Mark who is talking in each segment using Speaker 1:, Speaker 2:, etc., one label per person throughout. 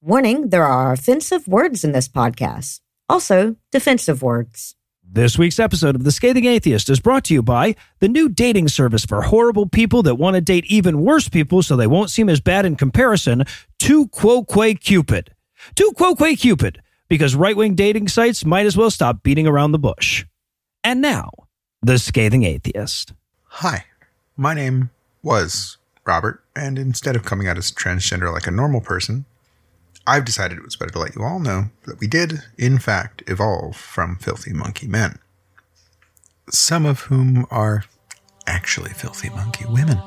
Speaker 1: Warning there are offensive words in this podcast, also defensive words.
Speaker 2: This week's episode of The Scathing Atheist is brought to you by the new dating service for horrible people that want to date even worse people so they won't seem as bad in comparison, 2QuoQuaCupid. 2QuoQuaCupid, because right wing dating sites might as well stop beating around the bush. And now, The Scathing Atheist.
Speaker 3: Hi, my name was Robert, and instead of coming out as transgender like a normal person, I've decided it was better to let you all know that we did, in fact, evolve from filthy monkey men. Some of whom are actually filthy monkey women.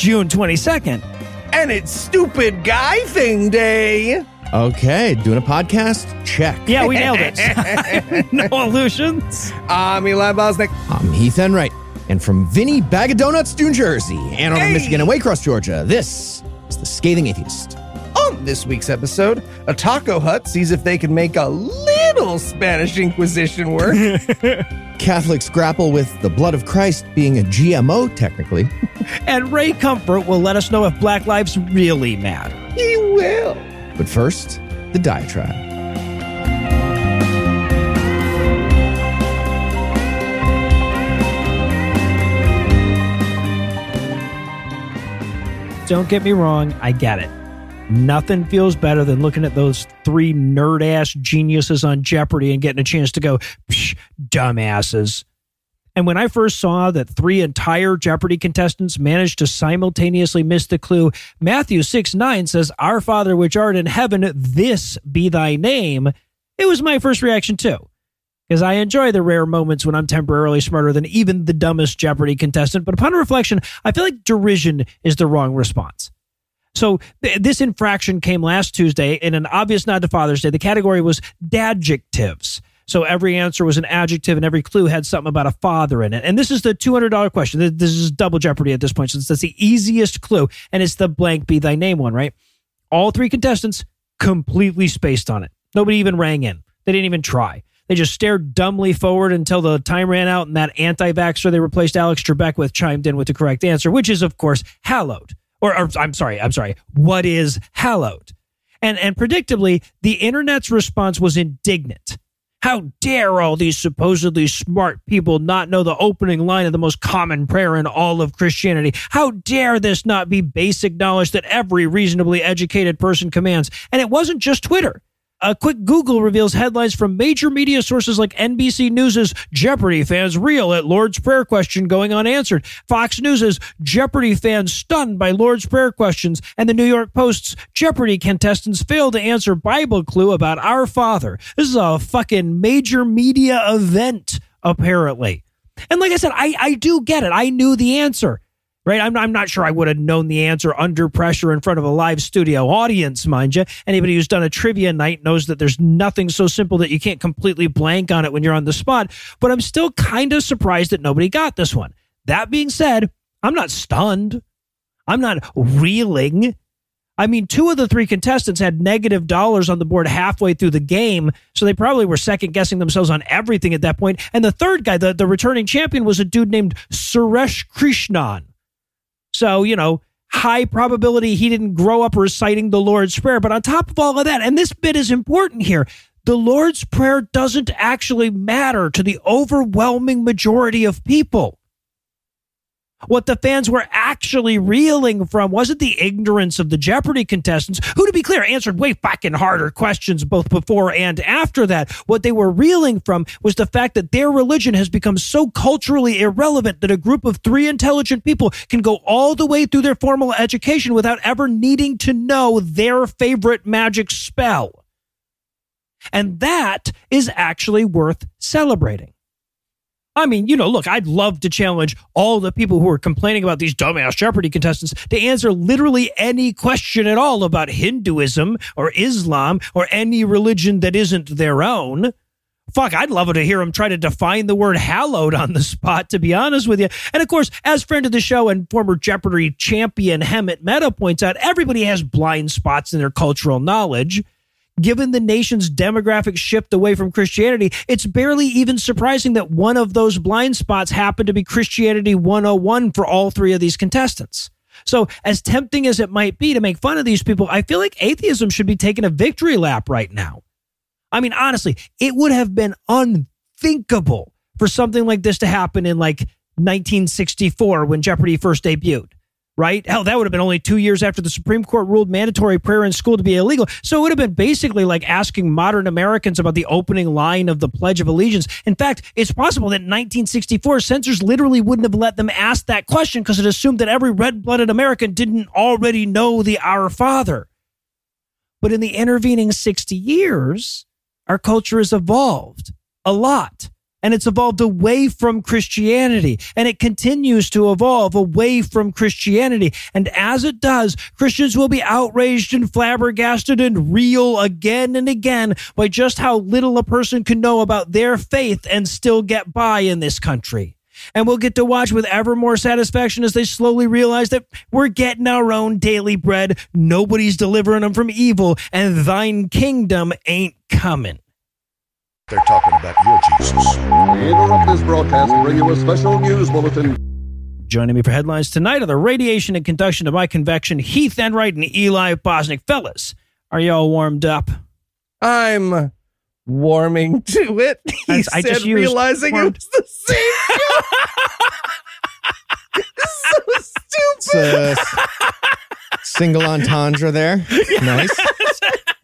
Speaker 2: June 22nd.
Speaker 4: And it's Stupid Guy Thing Day.
Speaker 5: Okay, doing a podcast? Check.
Speaker 2: Yeah, we nailed it. no illusions.
Speaker 4: I'm Eli Bosnick.
Speaker 5: I'm Heath Enright. And from Vinny Bag of Donuts, New Jersey, Ann Arbor,
Speaker 4: Hey!
Speaker 5: Michigan, and Waycross, Georgia, this is The Scathing Atheist.
Speaker 4: On this week's episode, a taco hut sees if they can make a little Spanish Inquisition work.
Speaker 5: Catholics grapple with the blood of Christ being a GMO, technically.
Speaker 2: And Ray Comfort will let us know if Black Lives really matter.
Speaker 4: he will.
Speaker 5: But first, the diatribe.
Speaker 2: Don't get me wrong, I get it. Nothing feels better than looking at those three nerd ass geniuses on Jeopardy and getting a chance to go, Psh, dumbasses. And when I first saw that three entire Jeopardy contestants managed to simultaneously miss the clue, Matthew 6 9 says, Our Father which art in heaven, this be thy name. It was my first reaction too. Because I enjoy the rare moments when I'm temporarily smarter than even the dumbest Jeopardy contestant. But upon reflection, I feel like derision is the wrong response. So th- this infraction came last Tuesday in an obvious nod to Father's Day. The category was dadjectives. So every answer was an adjective and every clue had something about a father in it. And this is the $200 question. This is double jeopardy at this point since that's the easiest clue. And it's the blank be thy name one, right? All three contestants completely spaced on it. Nobody even rang in. They didn't even try. They just stared dumbly forward until the time ran out and that anti vaxxer they replaced Alex Trebek with chimed in with the correct answer, which is, of course, hallowed. Or, or I'm sorry, I'm sorry. What is hallowed? And, and predictably, the internet's response was indignant. How dare all these supposedly smart people not know the opening line of the most common prayer in all of Christianity? How dare this not be basic knowledge that every reasonably educated person commands? And it wasn't just Twitter. A quick Google reveals headlines from major media sources like NBC News' Jeopardy fans reel at Lord's Prayer question going unanswered. Fox News' Jeopardy fans stunned by Lord's Prayer questions. And the New York Post's Jeopardy contestants fail to answer Bible clue about our Father. This is a fucking major media event, apparently. And like I said, I, I do get it. I knew the answer right? I'm, I'm not sure I would have known the answer under pressure in front of a live studio audience, mind you. Anybody who's done a trivia night knows that there's nothing so simple that you can't completely blank on it when you're on the spot. But I'm still kind of surprised that nobody got this one. That being said, I'm not stunned. I'm not reeling. I mean, two of the three contestants had negative dollars on the board halfway through the game, so they probably were second guessing themselves on everything at that point. And the third guy, the, the returning champion, was a dude named Suresh Krishnan. So, you know, high probability he didn't grow up reciting the Lord's Prayer. But on top of all of that, and this bit is important here, the Lord's Prayer doesn't actually matter to the overwhelming majority of people. What the fans were actually reeling from wasn't the ignorance of the Jeopardy contestants, who, to be clear, answered way fucking harder questions both before and after that. What they were reeling from was the fact that their religion has become so culturally irrelevant that a group of three intelligent people can go all the way through their formal education without ever needing to know their favorite magic spell. And that is actually worth celebrating. I mean, you know, look, I'd love to challenge all the people who are complaining about these dumbass Jeopardy contestants to answer literally any question at all about Hinduism or Islam or any religion that isn't their own. fuck, I'd love to hear him try to define the word hallowed on the spot, to be honest with you. And of course, as friend of the show and former Jeopardy champion Hemant Mehta points out, everybody has blind spots in their cultural knowledge. Given the nation's demographic shift away from Christianity, it's barely even surprising that one of those blind spots happened to be Christianity 101 for all three of these contestants. So, as tempting as it might be to make fun of these people, I feel like atheism should be taking a victory lap right now. I mean, honestly, it would have been unthinkable for something like this to happen in like 1964 when Jeopardy first debuted right? Hell, that would have been only two years after the Supreme Court ruled mandatory prayer in school to be illegal. So it would have been basically like asking modern Americans about the opening line of the Pledge of Allegiance. In fact, it's possible that in 1964, censors literally wouldn't have let them ask that question because it assumed that every red blooded American didn't already know the Our Father. But in the intervening 60 years, our culture has evolved a lot and it's evolved away from Christianity and it continues to evolve away from Christianity. And as it does, Christians will be outraged and flabbergasted and reel again and again by just how little a person can know about their faith and still get by in this country. And we'll get to watch with ever more satisfaction as they slowly realize that we're getting our own daily bread. Nobody's delivering them from evil, and thine kingdom ain't coming.
Speaker 6: They're talking about your Jesus.
Speaker 7: We interrupt this broadcast to bring you a special news bulletin.
Speaker 2: Joining me for headlines tonight are the radiation and conduction of my convection, Heath Enright and Eli Bosnick. Fellas, are y'all warmed up?
Speaker 4: I'm warming to it. He
Speaker 2: I-
Speaker 4: said,
Speaker 2: I just
Speaker 4: realizing
Speaker 2: warmed.
Speaker 4: it was the same joke. so
Speaker 5: It's a single entendre there. Nice.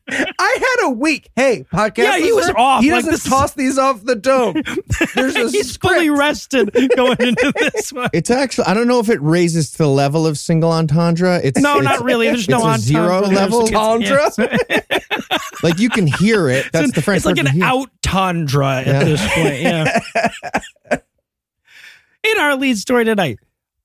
Speaker 4: I had a week. Hey, podcast.
Speaker 2: Yeah, he was off.
Speaker 4: He
Speaker 2: Like,
Speaker 4: doesn't
Speaker 2: this
Speaker 4: toss these off the dome. There's a
Speaker 2: He's fully rested going into this one.
Speaker 5: It's actually I don't know if it raises to the level of single entendre. It's
Speaker 2: No,
Speaker 5: it's-
Speaker 2: not really. There's
Speaker 5: it's
Speaker 2: no
Speaker 5: a
Speaker 2: entendre.
Speaker 5: zero level.
Speaker 2: it's-
Speaker 4: Tundra?
Speaker 5: Like you can hear it. That's the French
Speaker 2: It's like an
Speaker 5: for
Speaker 2: out tundra at
Speaker 5: Yeah.
Speaker 2: this point. Yeah. In our lead story tonight,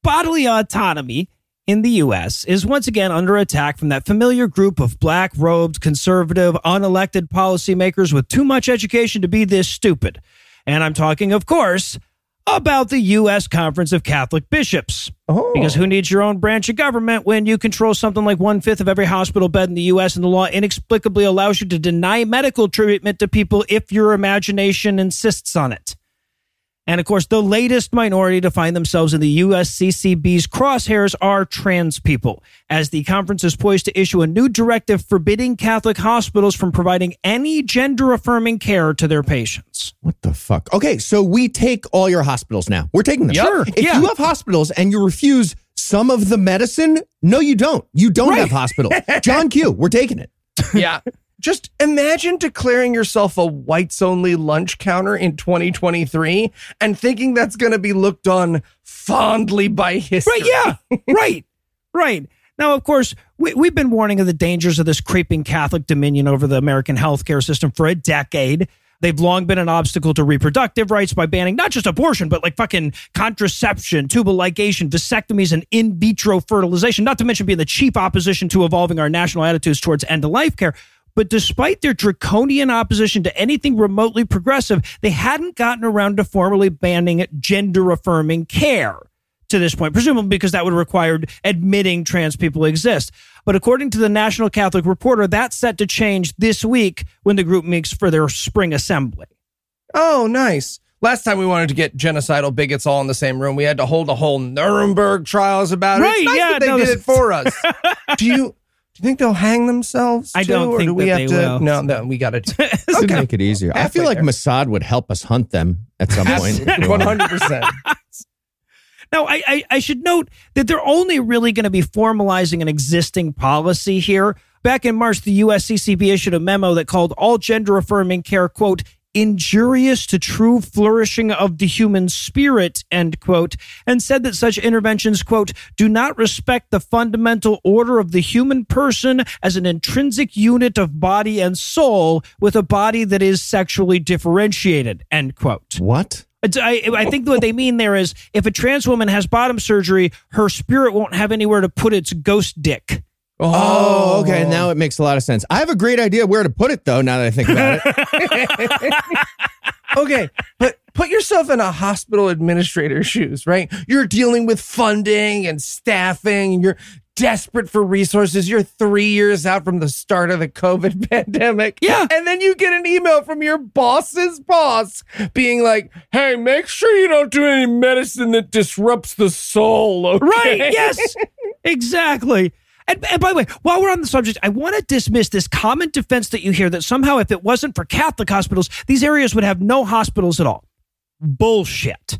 Speaker 2: bodily autonomy in the U.S. is once again under attack from that familiar group of black robed, conservative, unelected policymakers with too much education to be this stupid. And I'm talking, of course, about the U.S. Conference of Catholic Bishops.
Speaker 4: Oh.
Speaker 2: Because who needs your own branch of government when you control something like one fifth of every hospital bed in the U.S. and the law inexplicably allows you to deny medical treatment to people if your imagination insists on it? And of course, the latest minority to find themselves in the USCCB's crosshairs are trans people, as the conference is poised to issue a new directive forbidding Catholic hospitals from providing any gender affirming care to their patients.
Speaker 5: What the fuck? Okay, so we take all your hospitals now. We're taking them.
Speaker 2: Yep. Sure,
Speaker 5: If
Speaker 2: yeah.
Speaker 5: you have hospitals and you refuse some of the medicine, no, you don't. You don't
Speaker 2: Right.
Speaker 5: have hospitals. John Q, we're taking it.
Speaker 4: yeah. Just imagine declaring yourself a whites only lunch counter in 2023 and thinking that's going to be looked on fondly by history.
Speaker 2: Right, yeah, right, right. Now, of course, we, we've been warning of the dangers of this creeping Catholic dominion over the American healthcare system for a decade. They've long been an obstacle to reproductive rights by banning not just abortion, but like fucking contraception, tubal ligation, vasectomies, and in vitro fertilization, not to mention being the chief opposition to evolving our national attitudes towards end of life care. But despite their draconian opposition to anything remotely progressive, they hadn't gotten around to formally banning gender affirming care to this point, presumably because that would have required admitting trans people exist. But according to the National Catholic Reporter, that's set to change this week when the group meets for their spring assembly.
Speaker 4: Oh, nice. Last time we wanted to get genocidal bigots all in the same room, we had to hold a whole Nuremberg trials about it.
Speaker 2: Right,
Speaker 4: nice
Speaker 2: yeah,
Speaker 4: that they
Speaker 2: no,
Speaker 4: did
Speaker 2: this-
Speaker 4: it for us. do you you think they'll hang themselves?
Speaker 2: I
Speaker 4: too,
Speaker 2: don't
Speaker 4: or
Speaker 2: think
Speaker 4: do we
Speaker 2: that
Speaker 4: have
Speaker 2: they
Speaker 4: to?
Speaker 2: will.
Speaker 4: No, no, we got to.
Speaker 5: This would make it easier. I feel like
Speaker 4: there.
Speaker 5: Mossad would help us hunt them at some point.
Speaker 4: One hundred percent.
Speaker 2: Now, I, I, I should note that they're only really going to be formalizing an existing policy here. Back in March, the USCCB issued a memo that called all gender affirming care, quote, injurious to true flourishing of the human spirit, end quote, and said that such interventions, quote, do not respect the fundamental order of the human person as an intrinsic unit of body and soul with a body that is sexually differentiated, end quote.
Speaker 5: What?
Speaker 2: I, I think what they mean there is if a trans woman has bottom surgery, her spirit won't have anywhere to put its ghost dick.
Speaker 5: Oh. oh, okay. Now it makes a lot of sense. I have a great idea where to put it, though, now that I think about it.
Speaker 4: okay, but put yourself in a hospital administrator's shoes, right? You're dealing with funding and staffing, and you're desperate for resources. You're three years out from the start of the COVID pandemic.
Speaker 2: Yeah.
Speaker 4: And then you get an email from your boss's boss being like, hey, make sure you don't do any medicine that disrupts the soul. Okay?
Speaker 2: Right. Yes. exactly. And, and by the way, while we're on the subject, I want to dismiss this common defense that you hear that somehow, if it wasn't for Catholic hospitals, these areas would have no hospitals at all. Bullshit.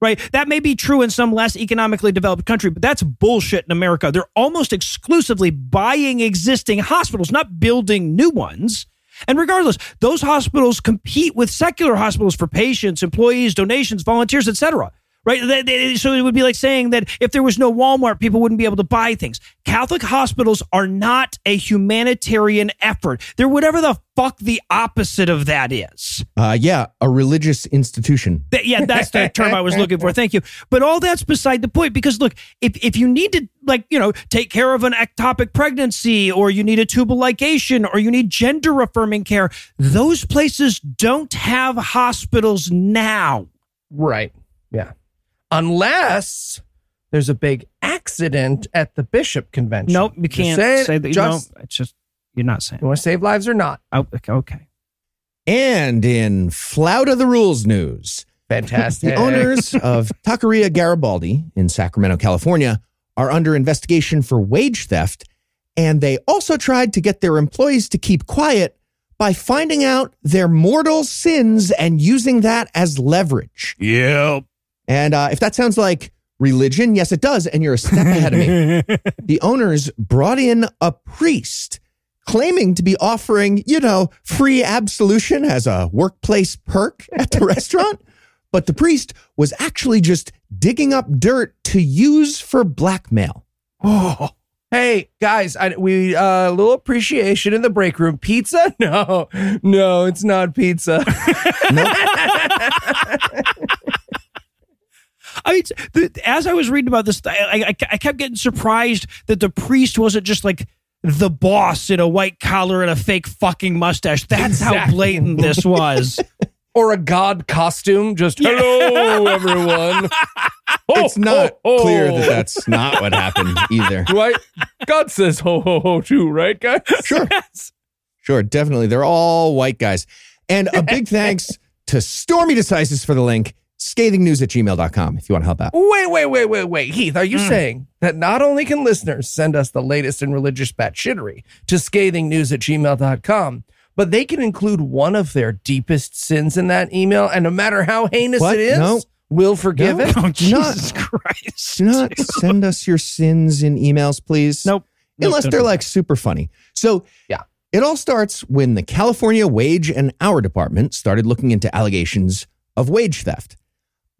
Speaker 2: Right? That may be true in some less economically developed country, but that's bullshit in America. They're almost exclusively buying existing hospitals, not building new ones. And regardless, those hospitals compete with secular hospitals for patients, employees, donations, volunteers, etc. Right? They- they- So it would be like saying that if there was no Walmart, people wouldn't be able to buy things. Catholic hospitals are not a humanitarian effort. They're whatever the fuck the opposite of that is.
Speaker 5: Uh, yeah, a religious institution.
Speaker 2: Th- yeah, that's the term I was looking for. Thank you. But all that's beside the point because look, if, if you need to like, you know, take care of an ectopic pregnancy or you need a tubal ligation or you need gender affirming care, those places don't have hospitals now.
Speaker 4: Right. Yeah. Unless there's a big accident at the bishop convention.
Speaker 2: Nope, you can't
Speaker 4: saying,
Speaker 2: say that.
Speaker 4: Just,
Speaker 2: no, it's just you're not saying.
Speaker 4: you want to save lives or not?
Speaker 2: Oh, okay, okay.
Speaker 5: And in Flout of the Rules news,
Speaker 4: Fantastic.
Speaker 5: the owners of Taqueria Garibaldi in Sacramento, California, are under investigation for wage theft. And they also tried to get their employees to keep quiet by finding out their mortal sins and using that as leverage.
Speaker 2: Yep.
Speaker 5: And uh, if that sounds like religion, yes, it does. And you're a step ahead of me. The owners brought in a priest claiming to be offering, you know, free absolution as a workplace perk at the restaurant. But the priest was actually just digging up dirt to use for blackmail.
Speaker 2: Oh,
Speaker 4: Hey guys, I, we uh, a little appreciation in the break room. Pizza? No, no, it's not pizza.
Speaker 2: I mean, the, as I was reading about this, I, I, I kept getting surprised that the priest wasn't just like the boss in a white collar and a fake fucking mustache. That's how blatant this was.
Speaker 4: or a god costume. Just hello, everyone. Oh,
Speaker 5: It's not
Speaker 4: oh, oh.
Speaker 5: clear that that's not what happened either.
Speaker 4: right. God says ho ho ho too, right, guys?
Speaker 5: Sure. Sure, definitely. They're all white guys. And a big thanks to Stormy Decisis for the link, scathingnews at gmail.com if you want to help out.
Speaker 4: Wait, wait, wait, wait, wait. Heath, are you hmm. saying that not only can listeners send us the latest in religious batshittery to scathingnews at gmail.com, but they can include one of their deepest sins in that email, and no matter how heinous
Speaker 5: What?
Speaker 4: it is,
Speaker 5: No.
Speaker 4: we'll forgive
Speaker 5: No.
Speaker 4: it?
Speaker 2: Oh,
Speaker 5: Do not-
Speaker 2: Jesus Christ.
Speaker 5: Do not send us your sins in emails, please.
Speaker 2: Nope. Nope,
Speaker 5: Unless
Speaker 2: don't
Speaker 5: they're
Speaker 2: do
Speaker 5: like super funny. So,
Speaker 4: Yeah.
Speaker 5: It all starts when the California Wage and Hour Department started looking into allegations of wage theft.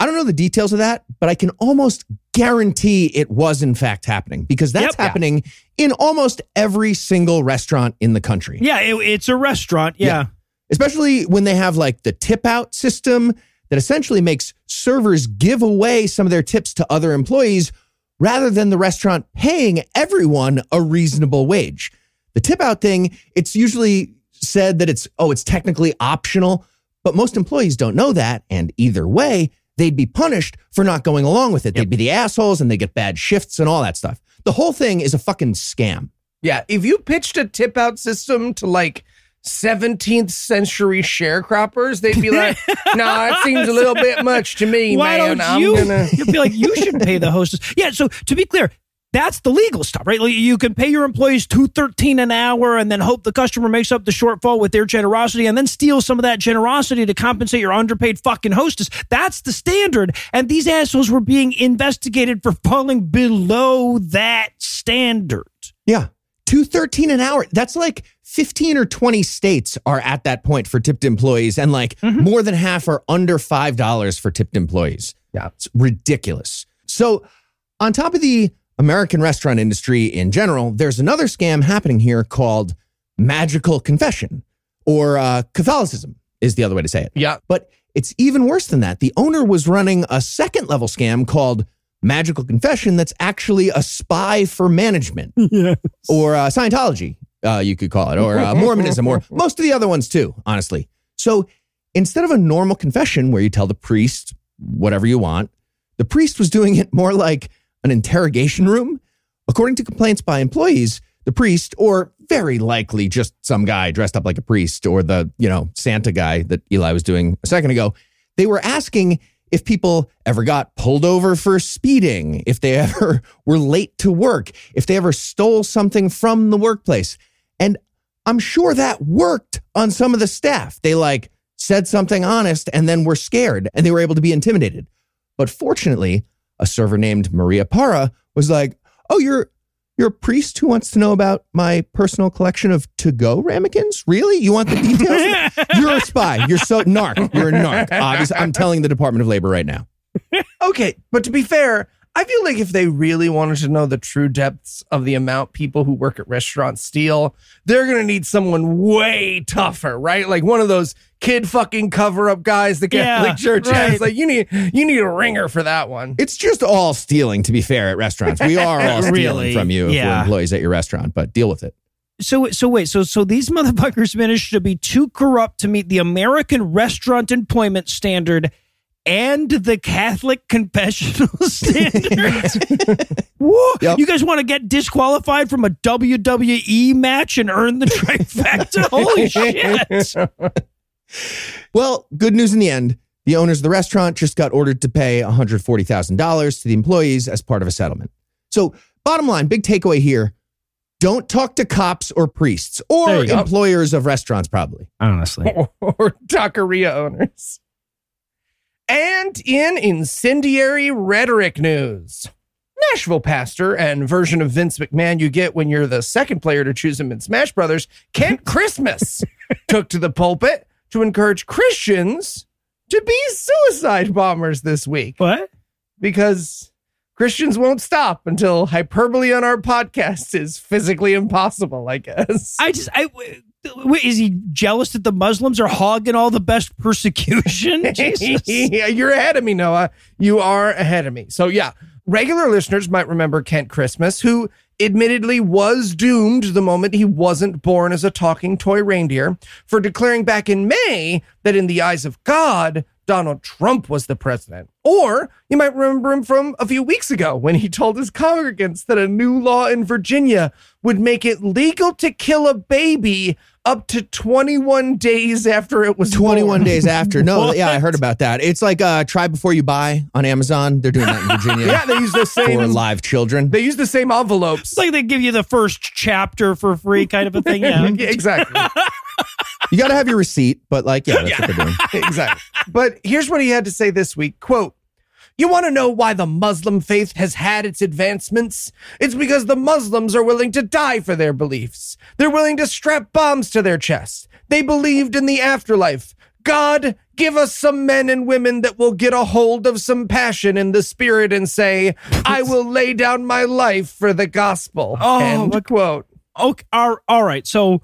Speaker 5: I don't know the details of that, but I can almost guarantee it was in fact happening because that's
Speaker 2: Yep. Yeah.
Speaker 5: happening in almost every single restaurant in the country.
Speaker 2: Yeah, it, it's a restaurant. Yeah.
Speaker 5: Yeah. especially when they have like the tip out system that essentially makes servers give away some of their tips to other employees rather than the restaurant paying everyone a reasonable wage. The tip out thing, it's usually said that it's, oh, it's technically optional, but most employees don't know that. And either way, they'd be punished for not going along with it. They'd be the assholes and they get bad shifts and all that stuff. The whole thing is a fucking scam.
Speaker 4: Yeah. If you pitched a tip out system to like 17th century sharecroppers, they'd be like, no, that seems a little bit much to me,
Speaker 2: Why
Speaker 4: man.
Speaker 2: don't
Speaker 4: I'm
Speaker 2: you?
Speaker 4: gonna.
Speaker 2: You'd be like, you should pay the hostess. Yeah. So to be clear, that's the legal stuff, right? Like you can pay your employees two thirteen an hour, and then hope the customer makes up the shortfall with their generosity, and then steal some of that generosity to compensate your underpaid fucking hostess. That's the standard, and these assholes were being investigated for falling below that standard.
Speaker 5: Yeah. 213 an hour. That's like 15 or 20 states are at that point for tipped employees and like mm-hmm. more than half are under $5 for tipped employees.
Speaker 4: Yeah.
Speaker 5: It's ridiculous. So, on top of the American restaurant industry in general, there's another scam happening here called magical confession or uh, Catholicism is the other way to say it.
Speaker 4: Yeah.
Speaker 5: But it's even worse than that. The owner was running a second level scam called Magical Confession that's actually a spy for management or uh, Scientology, uh, you could call it, or uh, Mormonism, or most of the other ones too, honestly. So instead of a normal confession where you tell the priest whatever you want, the priest was doing it more like an interrogation room. According to complaints by employees, the priest, or very likely just some guy dressed up like a priest, or the, you know, Santa guy that Eli was doing a second ago, they were asking if people ever got pulled over for speeding, if they ever were late to work, if they ever stole something from the workplace. And I'm sure that worked on some of the staff. They like said something honest and then were scared and they were able to be intimidated. But fortunately, a server named Maria Para was like, "Oh, you're you're a priest who wants to know about my personal collection of to-go ramekins? Really? You want the details? you're a spy. You're so narc. You're a narc. Obviously, I'm telling the Department of Labor right now.
Speaker 4: Okay, but to be fair, I feel like if they really wanted to know the true depths of the amount people who work at restaurants steal, they're going to need someone way tougher, right? Like one of those kid fucking cover up guys the
Speaker 2: Yeah,
Speaker 4: Catholic Church
Speaker 2: right.
Speaker 4: has. Like you need you need a ringer for that one.
Speaker 5: It's just all stealing, to be fair, at restaurants. We are all stealing
Speaker 2: Really?
Speaker 5: from you if we're employees at your restaurant, but deal with it.
Speaker 2: So so wait so so these motherfuckers managed to be too corrupt to meet the American restaurant employment standard and the Catholic confessional standards.
Speaker 5: Yep.
Speaker 2: You guys want to get disqualified from a WWE match and earn the trifecta? Holy shit!
Speaker 5: Well, good news in the end. The owners of the restaurant just got ordered to pay $140,000 to the employees as part of a settlement. So, bottom line, big takeaway here don't talk to cops or priests or
Speaker 2: There go.
Speaker 5: employers of restaurants, probably.
Speaker 2: Honestly,
Speaker 4: or taqueria owners. And in incendiary rhetoric news, Nashville pastor and version of Vince McMahon you get when you're the second player to choose him in Smash Brothers, Kent Christmas, took to the pulpit to encourage Christians to be suicide bombers this week
Speaker 2: what?
Speaker 4: because Christians won't stop until hyperbole on our podcast is physically impossible, I guess.
Speaker 2: I just I. Is he jealous that the Muslims are hogging all the best persecution? Jesus.
Speaker 4: yeah, you're ahead of me, Noah. You are ahead of me. So, yeah, regular listeners might remember Kent Christmas, who admittedly was doomed the moment he wasn't born as a talking toy reindeer, for declaring back in May that in the eyes of God, Donald Trump was the president. Or you might remember him from a few weeks ago when he told his congregants that a new law in Virginia would make it legal to kill a baby up to 21 days after it was
Speaker 5: 21
Speaker 4: born.
Speaker 5: days after. No,
Speaker 2: What?
Speaker 5: yeah, I heard about that. It's like uh, Try Before You Buy on Amazon. They're doing that in Virginia
Speaker 4: Yeah, they use the
Speaker 5: for
Speaker 4: same.
Speaker 5: live children.
Speaker 4: They use the same envelopes.
Speaker 2: It's like they give you the first chapter for free, kind of a thing. Yeah.
Speaker 4: Yeah, exactly,
Speaker 5: You got to have your receipt, but like, yeah, that's what they're doing.
Speaker 4: exactly. But here's what he had to say this week: "Quote." You want to know why the Muslim faith has had its advancements? It's because the Muslims are willing to die for their beliefs. They're willing to strap bombs to their chests. They believed in the afterlife. God, give us some men and women that will get a hold of some passion in the spirit and say, I will lay down my life for the gospel.
Speaker 2: Oh,
Speaker 4: End quote.
Speaker 2: Okay, all all right. So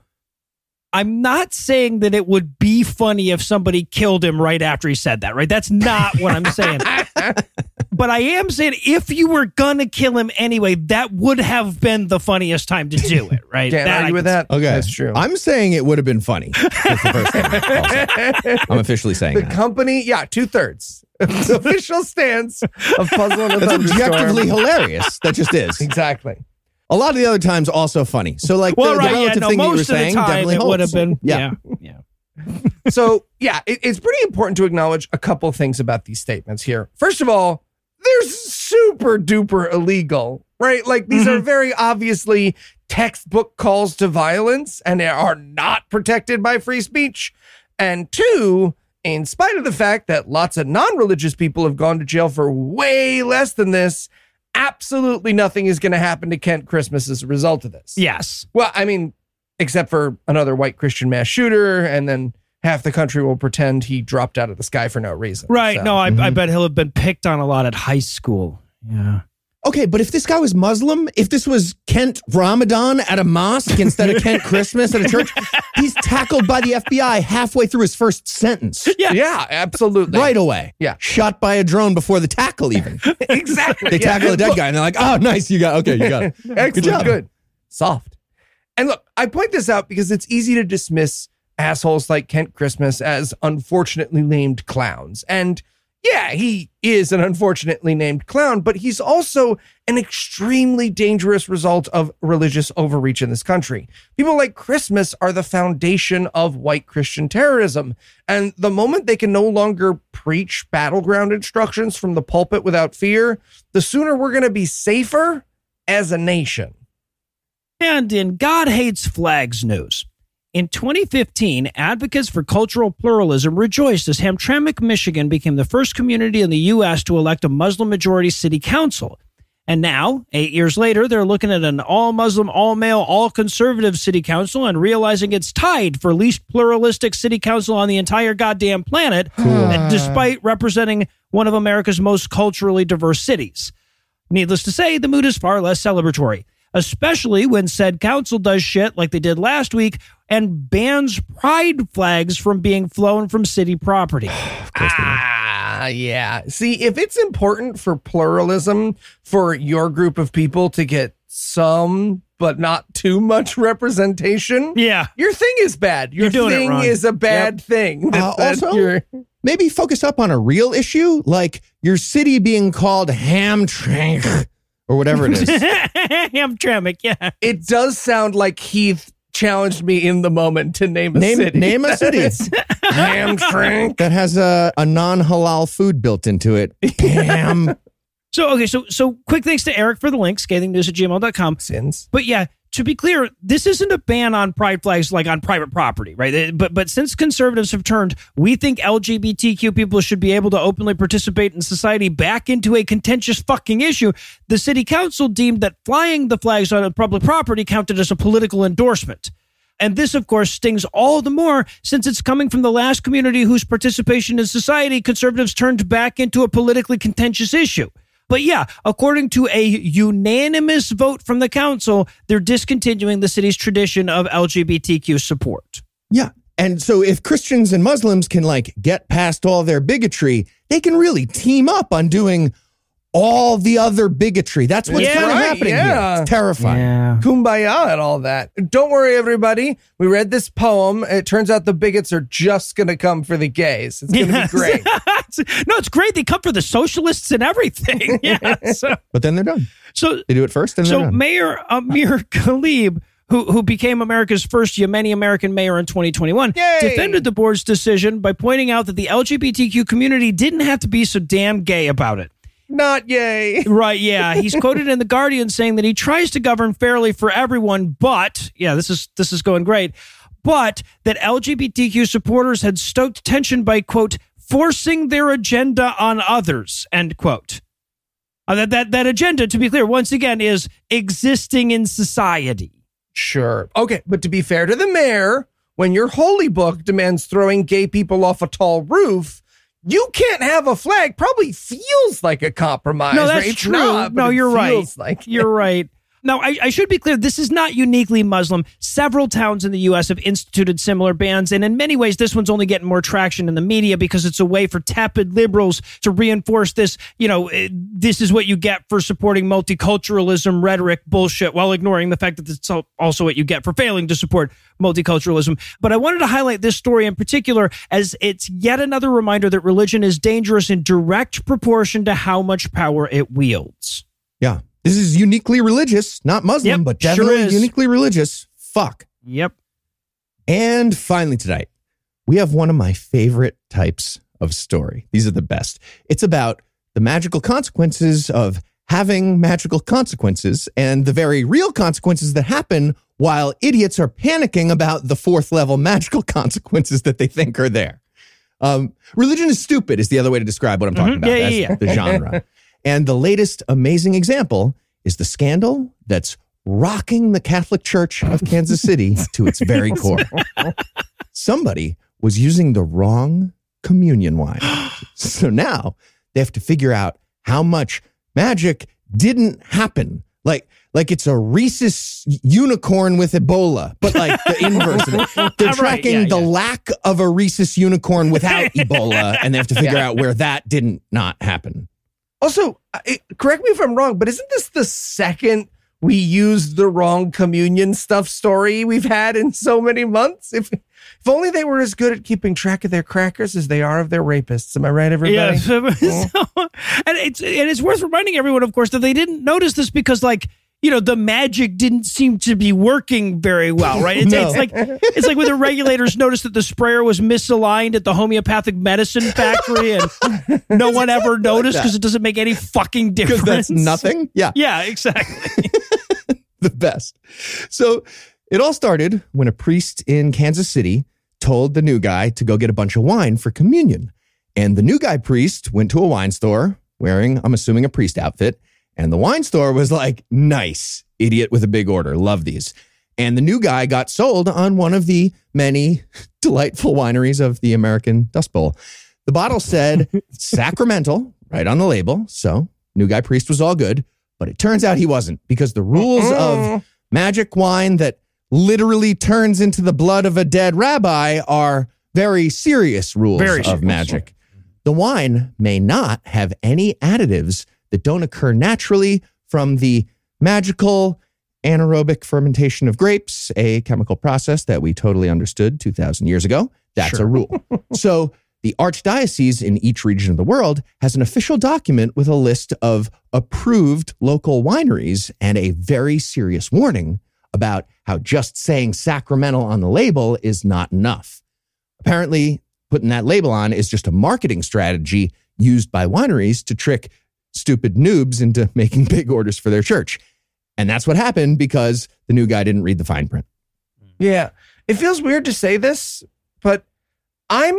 Speaker 2: I'm not saying that it would be funny if somebody killed him right after he said that, right? That's not what I'm saying. but I am saying if you were gonna kill him anyway, that would have been the funniest time to do it, right?
Speaker 4: Can't
Speaker 2: That I
Speaker 4: argue with
Speaker 2: can-
Speaker 4: that.
Speaker 5: Okay.
Speaker 4: That's true.
Speaker 5: I'm saying it would have been funny. The first thing. I'm officially saying
Speaker 4: the
Speaker 5: that.
Speaker 4: company, yeah, two thirds. official stance of Puzzle and a
Speaker 5: That's objectively hilarious. That just is.
Speaker 4: Exactly.
Speaker 5: A lot of the other times also funny. So like
Speaker 2: Well,
Speaker 5: the, the
Speaker 2: right, yeah,
Speaker 5: relative
Speaker 2: no,
Speaker 5: thing that you were
Speaker 2: most of the
Speaker 5: saying
Speaker 2: time
Speaker 5: definitely
Speaker 2: it
Speaker 5: holds.
Speaker 2: would have been,
Speaker 5: Yeah.
Speaker 2: yeah, yeah.
Speaker 4: So, yeah, it- it's pretty important to acknowledge a couple things about these statements here. First of all, they're super duper illegal, right? Like these are mm-hmm. very obviously textbook calls to violence and they are not protected by free speech. And two, in spite of the fact that lots of non religious people have gone to jail for way less than this, absolutely nothing is going to happen to Kent Christmas as a result of this.
Speaker 2: Yes.
Speaker 4: Well, I mean, except for another white Christian mass shooter, and then half the country will pretend he dropped out of the sky for no reason.
Speaker 2: Right.
Speaker 4: So-
Speaker 2: No, I, I mm-hmm. bet he'll have been picked on a lot at high school. Yeah.
Speaker 5: Okay, but if this guy was Muslim, if this was Kent Ramadan at a mosque instead of Kent Christmas at a church, he's tackled by the FBI halfway through his first sentence.
Speaker 4: yeah, absolutely.
Speaker 5: Right away.
Speaker 4: Yeah.
Speaker 5: Shot by a drone before the tackle, even.
Speaker 4: exactly.
Speaker 5: They
Speaker 4: Yeah.
Speaker 5: tackle a dead guy and they're like, oh, nice. You got, okay, you got it.
Speaker 4: Excellent.
Speaker 5: job.
Speaker 4: Good. Soft. And look, I point this out because it's easy to dismiss assholes like Kent Christmas as unfortunately named clowns. And yeah, he is an unfortunately named clown, but he's also an extremely dangerous result of religious overreach in this country. People like Christmas are the foundation of white Christian terrorism. And the moment they can no longer preach battleground instructions from the pulpit without fear, the sooner we're going to be safer as a nation.
Speaker 2: And in God Hates Flags news, in 2015, advocates for cultural pluralism rejoiced as Hamtramck, Michigan became the first community in the U.S. to elect a Muslim majority city council. And now, eight years later, they're looking at an all Muslim, all male, all conservative city council and realizing it's tied for least pluralistic city council on the entire goddamn planet, and despite representing one of America's most culturally diverse cities. Needless to say, the mood is far less celebratory, especially when said council does shit like they did last week and bans pride flags from being flown from city property.
Speaker 4: Ah, yeah. See, if it's important for pluralism for your group of people to get some, but not too much representation,
Speaker 2: Yeah.
Speaker 4: your thing is bad. Your
Speaker 2: You're doing it
Speaker 4: thing
Speaker 2: wrong.
Speaker 4: is a bad thing. That-
Speaker 5: Uh,
Speaker 4: that
Speaker 5: also-
Speaker 4: you're-
Speaker 5: Maybe focus up on a real issue, like your city being called Hamtramck or whatever it is.
Speaker 2: Hamtramck, yeah.
Speaker 4: it does sound like Heath challenged me in the moment to name a
Speaker 5: name
Speaker 4: city.
Speaker 5: name a city
Speaker 4: Hamtramck.
Speaker 5: that has a, a non halal food built into it. Ham.
Speaker 2: So, okay, so so quick thanks to Eric for the link, scathingnews at gmail.com.
Speaker 4: Sins.
Speaker 2: But yeah, to be clear, this isn't a ban on pride flags like on private property, right? But but since conservatives have turned, we think LGBTQ people should be able to openly participate in society back into a contentious fucking issue. The city council deemed that flying the flags on public property counted as a political endorsement. And this, of course, stings all the more since it's coming from the last community whose participation in society conservatives turned back into a politically contentious issue. But yeah, according to a unanimous vote from the council, they're discontinuing the city's tradition of LGBTQ support.
Speaker 5: Yeah. And so if Christians and Muslims can like get past all their bigotry, they can really team up on doing all the other bigotry. That's what's
Speaker 2: Yeah,
Speaker 5: kind of
Speaker 4: right,
Speaker 5: happening
Speaker 4: yeah.
Speaker 5: here. It's terrifying.
Speaker 4: kumbaya and all that. Don't worry, everybody. We read this poem. It turns out the bigots are just going to come for the gays. It's going to
Speaker 2: Yes.
Speaker 4: be great.
Speaker 2: no, it's great. They come for the socialists and everything. Yeah. So,
Speaker 5: But then they're done.
Speaker 2: so
Speaker 5: They do it first and
Speaker 2: So
Speaker 5: they're done.
Speaker 2: Mayor Amir Khalib, who who became America's first Yemeni American mayor in 2021,
Speaker 4: Yay!
Speaker 2: defended the board's decision by pointing out that the LGBTQ community didn't have to be so damn gay about it.
Speaker 4: Not yay.
Speaker 2: Right, yeah. He's quoted in the Guardian saying that he tries to govern fairly for everyone, but yeah, this is this is going great. But that LGBTQ supporters had stoked tension by quote forcing their agenda on others, end quote. Uh, that, that that agenda, to be clear, once again, is existing in society.
Speaker 4: Sure. Okay, but to be fair to the mayor, when your holy book demands throwing gay people off a tall roof, you can't have a flag. Probably feels like a compromise.
Speaker 2: No, that's
Speaker 4: right?
Speaker 2: True.
Speaker 4: not,
Speaker 2: no, you're right.
Speaker 4: Like
Speaker 2: You're right. Now, I, I should be clear. This is not uniquely Muslim. Several towns in the U.S. have instituted similar bans, and in many ways, this one's only getting more traction in the media because it's a way for tepid liberals to reinforce this. You know, eh, this is what you get for supporting multiculturalism rhetoric bullshit, while ignoring the fact that it's also what you get for failing to support multiculturalism. But I wanted to highlight this story in particular as it's yet another reminder that religion is dangerous in direct proportion to how much power it wields.
Speaker 5: yeah. This is uniquely religious, not Muslim,
Speaker 2: Yep,
Speaker 5: but
Speaker 2: sure
Speaker 5: definitely
Speaker 2: is.
Speaker 5: uniquely religious. Fuck.
Speaker 2: Yep.
Speaker 5: And finally, tonight, we have one of my favorite types of story. These are the best. It's about the magical consequences of having magical consequences and the very real consequences that happen while idiots are panicking about the fourth level magical consequences that they think are there. Um, religion is stupid, is the other way to describe what I'm talking
Speaker 2: Mhm.
Speaker 5: about.
Speaker 2: Yeah, yeah,
Speaker 5: That's the genre. and the latest amazing example is the scandal that's rocking the Catholic Church of Kansas City to its very core. Somebody was using the wrong communion wine. So now they have to figure out how much magic didn't happen. Like, like it's a rhesus unicorn with Ebola, but like the inverse of it. They're
Speaker 2: Right,
Speaker 5: tracking
Speaker 2: yeah,
Speaker 5: the
Speaker 2: yeah.
Speaker 5: lack of a rhesus unicorn without Ebola, and they have to figure out where that didn't not happen.
Speaker 4: Also, I- correct me if I'm wrong, but isn't this the second we used the wrong communion stuff story we've had in so many months. If if only they were as good at keeping track of their crackers as they are of their rapists. Am I right, everybody?
Speaker 2: Yeah. So- and it's and it's worth reminding everyone, of course, that they didn't notice this because, like, you know, the magic didn't seem to be working very well, right? It's,
Speaker 5: No.
Speaker 2: it's like it's like when the regulators noticed that the sprayer was misaligned at the homeopathic medicine factory, and no one ever noticed because it doesn't make any fucking difference.
Speaker 5: That's nothing. Yeah.
Speaker 2: Yeah, exactly.
Speaker 5: the best. So it all started when a priest in Kansas City told the new guy to go get a bunch of wine for communion. And the new guy priest went to a wine store wearing, I'm assuming, a priest outfit. And the wine store was like, nice, idiot with a big order. Love these. And the new guy got sold on one of the many delightful wineries of the American Dust Bowl. The bottle said sacramental right on the label. So new guy priest was all good. But it turns out he wasn't because the rules of uh-uh. magic wine that literally turns into the blood of a dead rabbi are very serious rules
Speaker 2: Very
Speaker 5: of
Speaker 2: serious.
Speaker 5: magic. The wine may not have any additives that don't occur naturally from the magical anaerobic fermentation of grapes, a chemical process that we totally understood 2,000 years ago. That's a rule. so the archdiocese in each region of the world has an official document with a list of approved local wineries and a very serious warning about how just saying sacramental on the label is not enough. Apparently, putting that label on is just a marketing strategy used by wineries to trick stupid noobs into making big orders for their church. And that's what happened because the new guy didn't read the fine print.
Speaker 4: Yeah. It feels weird to say this, but I'm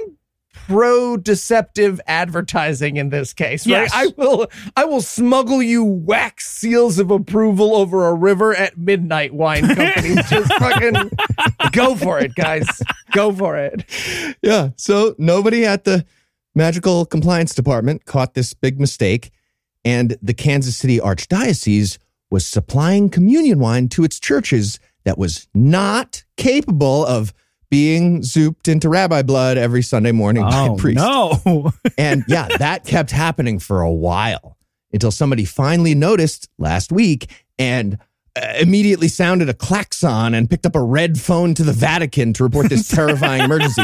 Speaker 4: pro deceptive advertising in this case, right?
Speaker 2: Yes.
Speaker 4: I will I will smuggle you wax seals of approval over a river at midnight wine company. Just fucking go for it, guys. Go for it.
Speaker 5: Yeah. So nobody at the magical compliance department caught this big mistake. And the Kansas City Archdiocese was supplying communion wine to its churches that was not capable of being zooped into rabbi blood every Sunday morning by
Speaker 2: oh
Speaker 5: priests.
Speaker 2: no!
Speaker 5: And yeah, that kept happening for a while until somebody finally noticed last week and uh, immediately sounded a klaxon and picked up a red phone to the Vatican to report this terrifying emergency.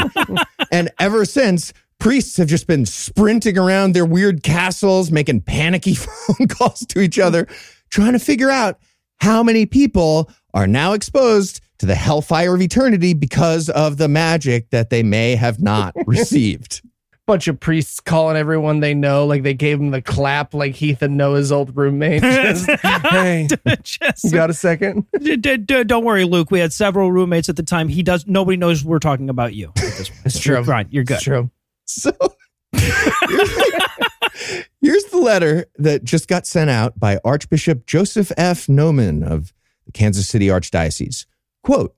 Speaker 5: And ever since, priests have just been sprinting around their weird castles, making panicky phone calls to each other, trying to figure out how many people are now exposed to the hellfire of eternity because of the magic that they may have not received.
Speaker 4: Bunch of priests calling everyone they know, like they gave him the clap, like Heath and Noah's old roommate. Just, hey,
Speaker 2: Just-
Speaker 4: you got a second?
Speaker 2: D- d- d- don't worry, Luke. We had several roommates at the time. He does. Nobody knows we're talking about you. At this point.
Speaker 4: It's true.
Speaker 2: Right, you're good.
Speaker 4: It's true.
Speaker 5: So here's the letter that just got sent out by Archbishop Joseph F. Naumann of the Kansas City Archdiocese. Quote,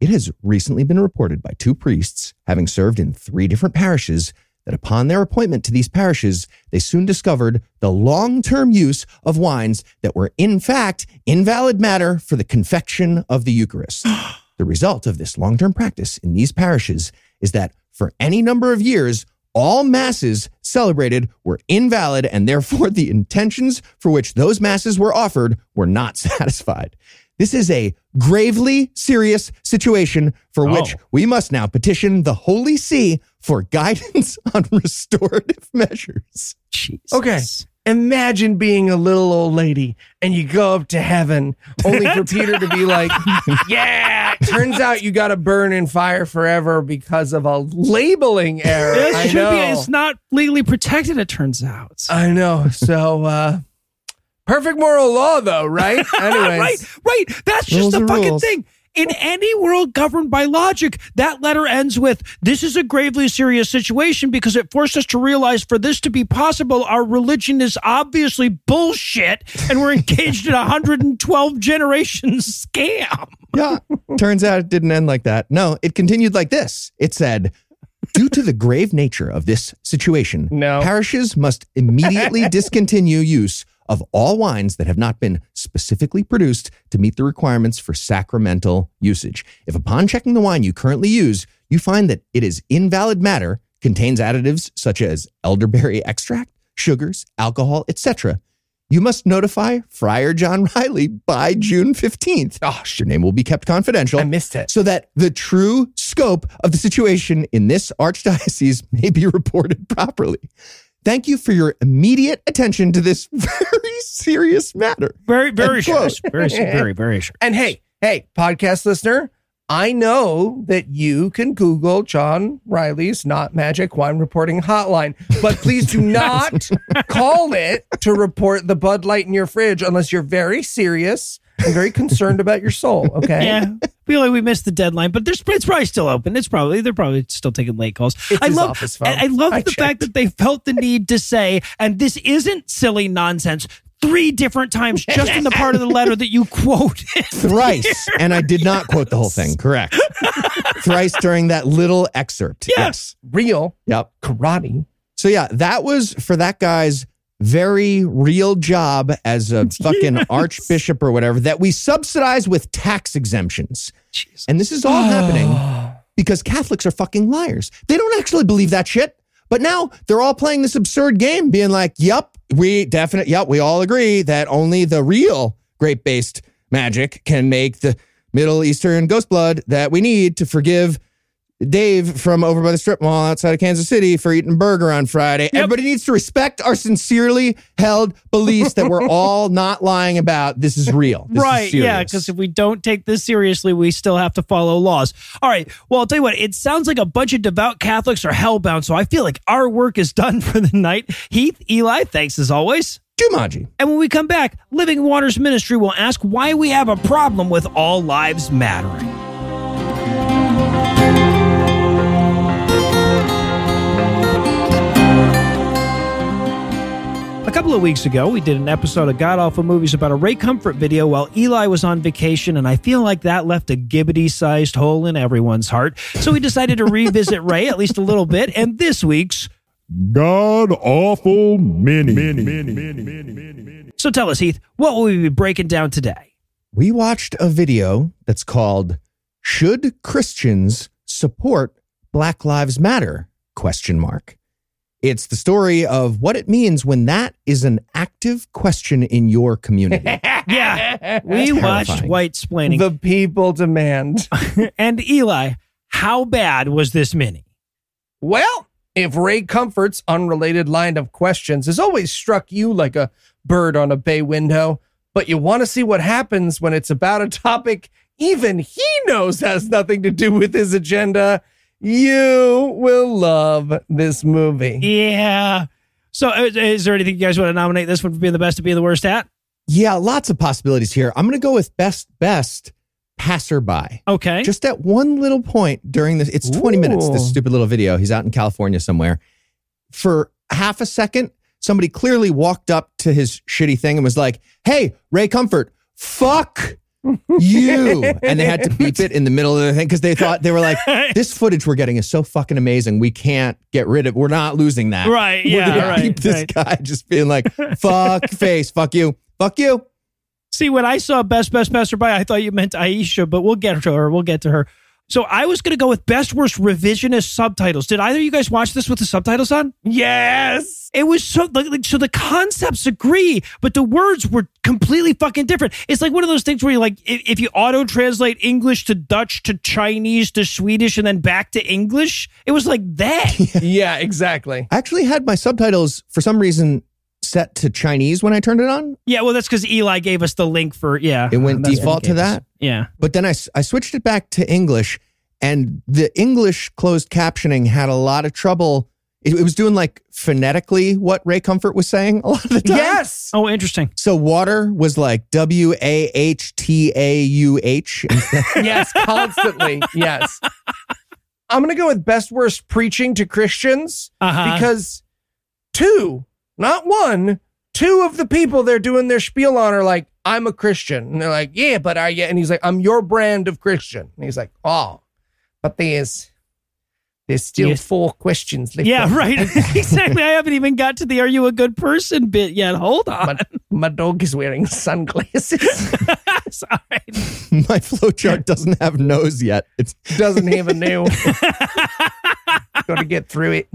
Speaker 5: it has recently been reported by two priests, having served in three different parishes, that upon their appointment to these parishes, they soon discovered the long term use of wines that were, in fact, invalid matter for the confection of the Eucharist. the result of this long term practice in these parishes is that for any number of years, all masses celebrated were invalid, and therefore the intentions for which those masses were offered were not satisfied. This is a gravely serious situation for which
Speaker 2: Oh.
Speaker 5: we must now petition the Holy See for guidance on restorative measures.
Speaker 2: Jesus.
Speaker 4: Okay. Imagine being a little old lady and you go up to heaven only for Peter to be like, Yeah, turns out you got to burn in fire forever because of a labeling error.
Speaker 2: This
Speaker 4: I
Speaker 2: should
Speaker 4: know.
Speaker 2: be. It's not legally protected. It turns out.
Speaker 4: I know. So, uh, perfect moral law, though, right? Anyways.
Speaker 2: right, right. That's just the
Speaker 5: are
Speaker 2: fucking
Speaker 5: rules.
Speaker 2: thing. In any world governed by logic, that letter ends with This is a gravely serious situation because it forced us to realize for this to be possible, our religion is obviously bullshit and we're engaged in a 112 generations scam.
Speaker 5: Yeah. Turns out it didn't end like that. No, it continued like this. It said, Due to the grave nature of this situation,
Speaker 4: No.
Speaker 5: parishes must immediately discontinue use of all wines that have not been specifically produced to meet the requirements for sacramental usage. If upon checking the wine you currently use, you find that it is invalid matter, contains additives such as elderberry extract, sugars, alcohol, etc., you must notify Friar John Riley by June 15th.
Speaker 4: Oh,
Speaker 5: Your name will be kept confidential.
Speaker 4: I missed it.
Speaker 5: so that the true scope of the situation in this archdiocese may be reported properly. Thank you for your immediate attention to this very serious matter.
Speaker 2: Very, very sure. Very, very, very sure.
Speaker 4: And hey, hey, podcast listener, I know that you can Google John Riley's Not Magic Wine Reporting Hotline, but please do not call it to report the Bud Light in your fridge unless you're very serious and very concerned about your soul. Okay.
Speaker 2: Yeah, I feel like we missed the deadline, but there's it's probably still open. It's probably they're probably still taking late calls.
Speaker 4: It's
Speaker 2: I love. I love
Speaker 4: I
Speaker 2: the fact that they felt the need to say, and this isn't silly nonsense. Three different times, just in the part of the letter that you quoted.
Speaker 5: Thrice. and I did not quote the whole thing. Correct. Thrice during that little excerpt.
Speaker 2: Yes.
Speaker 4: Real
Speaker 5: Yep.
Speaker 4: karate.
Speaker 5: So yeah, that was for that guy's very real job as a fucking archbishop or whatever that we subsidize with tax exemptions. And this is all happening ah. because Catholics are fucking liars. They don't actually believe that shit. But now they're all playing this absurd game, being like, yep, we definitely, yep, we all agree that only the real grape based magic can make the Middle Eastern ghost blood that we need to forgive Dave from over by the strip mall outside of Kansas City for eating burger on Friday. Everybody needs to respect our sincerely held beliefs that we're all not lying about. This is real. This is
Speaker 2: right. Yeah. Because if we don't take this seriously, we still have to follow laws. All right. Well, I'll tell you what, it sounds like a bunch of devout Catholics are hellbound. So I feel like our work is done for the night. Heath, Eli, thanks as always.
Speaker 5: Jumanji.
Speaker 2: And when we come back, Living Waters Ministry will ask why we have a problem with all lives mattering. A couple of weeks ago, we did an episode of God Awful Movies about a Ray Comfort video while Eli was on vacation, and I feel like that left a gibbety sized hole in everyone's heart. So we decided to revisit Ray at least a little bit, and this week's
Speaker 8: God awful mini. mini, mini, mini, mini, mini.
Speaker 2: So tell us, Heath, what will we be breaking down today?
Speaker 5: We watched a video that's called Should Christians Support Black Lives Matter? question mark. It's the story of what it means when that is an active question in your community.
Speaker 2: Yeah, we watched. White splaining.
Speaker 4: The people demand.
Speaker 2: and Eli, how bad was this mini?
Speaker 4: Well, if Ray Comfort's unrelated line of questions has always struck you like a bird on a bay window, but you want to see what happens when it's about a topic even he knows has nothing to do with his agenda, you will love this movie.
Speaker 2: Yeah. So, uh, is there anything you guys want to nominate this one for being the best to being the worst at?
Speaker 5: yeah, lots of possibilities here. I'm going to go with best, best passerby.
Speaker 2: Okay.
Speaker 5: Just at one little point during this, it's 20 minutes, this stupid little video. He's out in California somewhere. For half a second, somebody clearly walked up to his shitty thing and was like, Hey, Ray Comfort, fuck you. and they had to beep it in the middle of the thing because they thought they were like, This footage we're getting is so fucking amazing. We can't get rid of We're not losing that.
Speaker 2: Right,
Speaker 5: We're
Speaker 2: yeah,
Speaker 5: gonna
Speaker 2: right,
Speaker 5: Keep this
Speaker 2: right.
Speaker 5: guy just being like, fuck face, fuck you, fuck you.
Speaker 2: See, when I saw Best Best Passerby, I thought you meant Aisha, but we'll get to her. We'll get to her. So I was going to go with Best Worst Revisionist Subtitles. Did either of you guys watch this with the subtitles on?
Speaker 4: Yes.
Speaker 2: It was so like, like so the concepts agree, but the words were completely fucking different. It's like one of those things where you like if, if you auto translate English to Dutch to Chinese to Swedish and then back to English, it was like that.
Speaker 4: Yeah, exactly.
Speaker 5: I actually had my subtitles for some reason set to Chinese when I turned it on.
Speaker 2: yeah, well, that's because Eli gave us the link for yeah.
Speaker 5: It went
Speaker 2: that's what he
Speaker 5: default to
Speaker 2: gave us.
Speaker 5: that.
Speaker 2: Yeah.
Speaker 5: But then I, I switched it back to English, and the English closed captioning had a lot of trouble. It, it was doing like phonetically what Ray Comfort was saying a lot of the time.
Speaker 4: Yes.
Speaker 2: Oh, interesting.
Speaker 5: So water was like W A H T A U H.
Speaker 4: yes, constantly. Yes. I'm going to go with best worst preaching to Christians
Speaker 2: Uh-huh.
Speaker 4: because two, not one, two of the people they're doing their spiel on are like, I'm a Christian. And they're like, yeah, but are you? And he's like, I'm your brand of Christian. And he's like, oh, but there's, there's still
Speaker 2: Yes.
Speaker 4: four questions left.
Speaker 2: Yeah,
Speaker 4: on-
Speaker 2: right. exactly. I haven't even got to the "Are you a good person?" bit yet. Hold on.
Speaker 4: My, my dog is wearing sunglasses.
Speaker 2: Sorry.
Speaker 5: My flowchart doesn't have nose yet. It
Speaker 4: Doesn't have a nail. Got to get through it.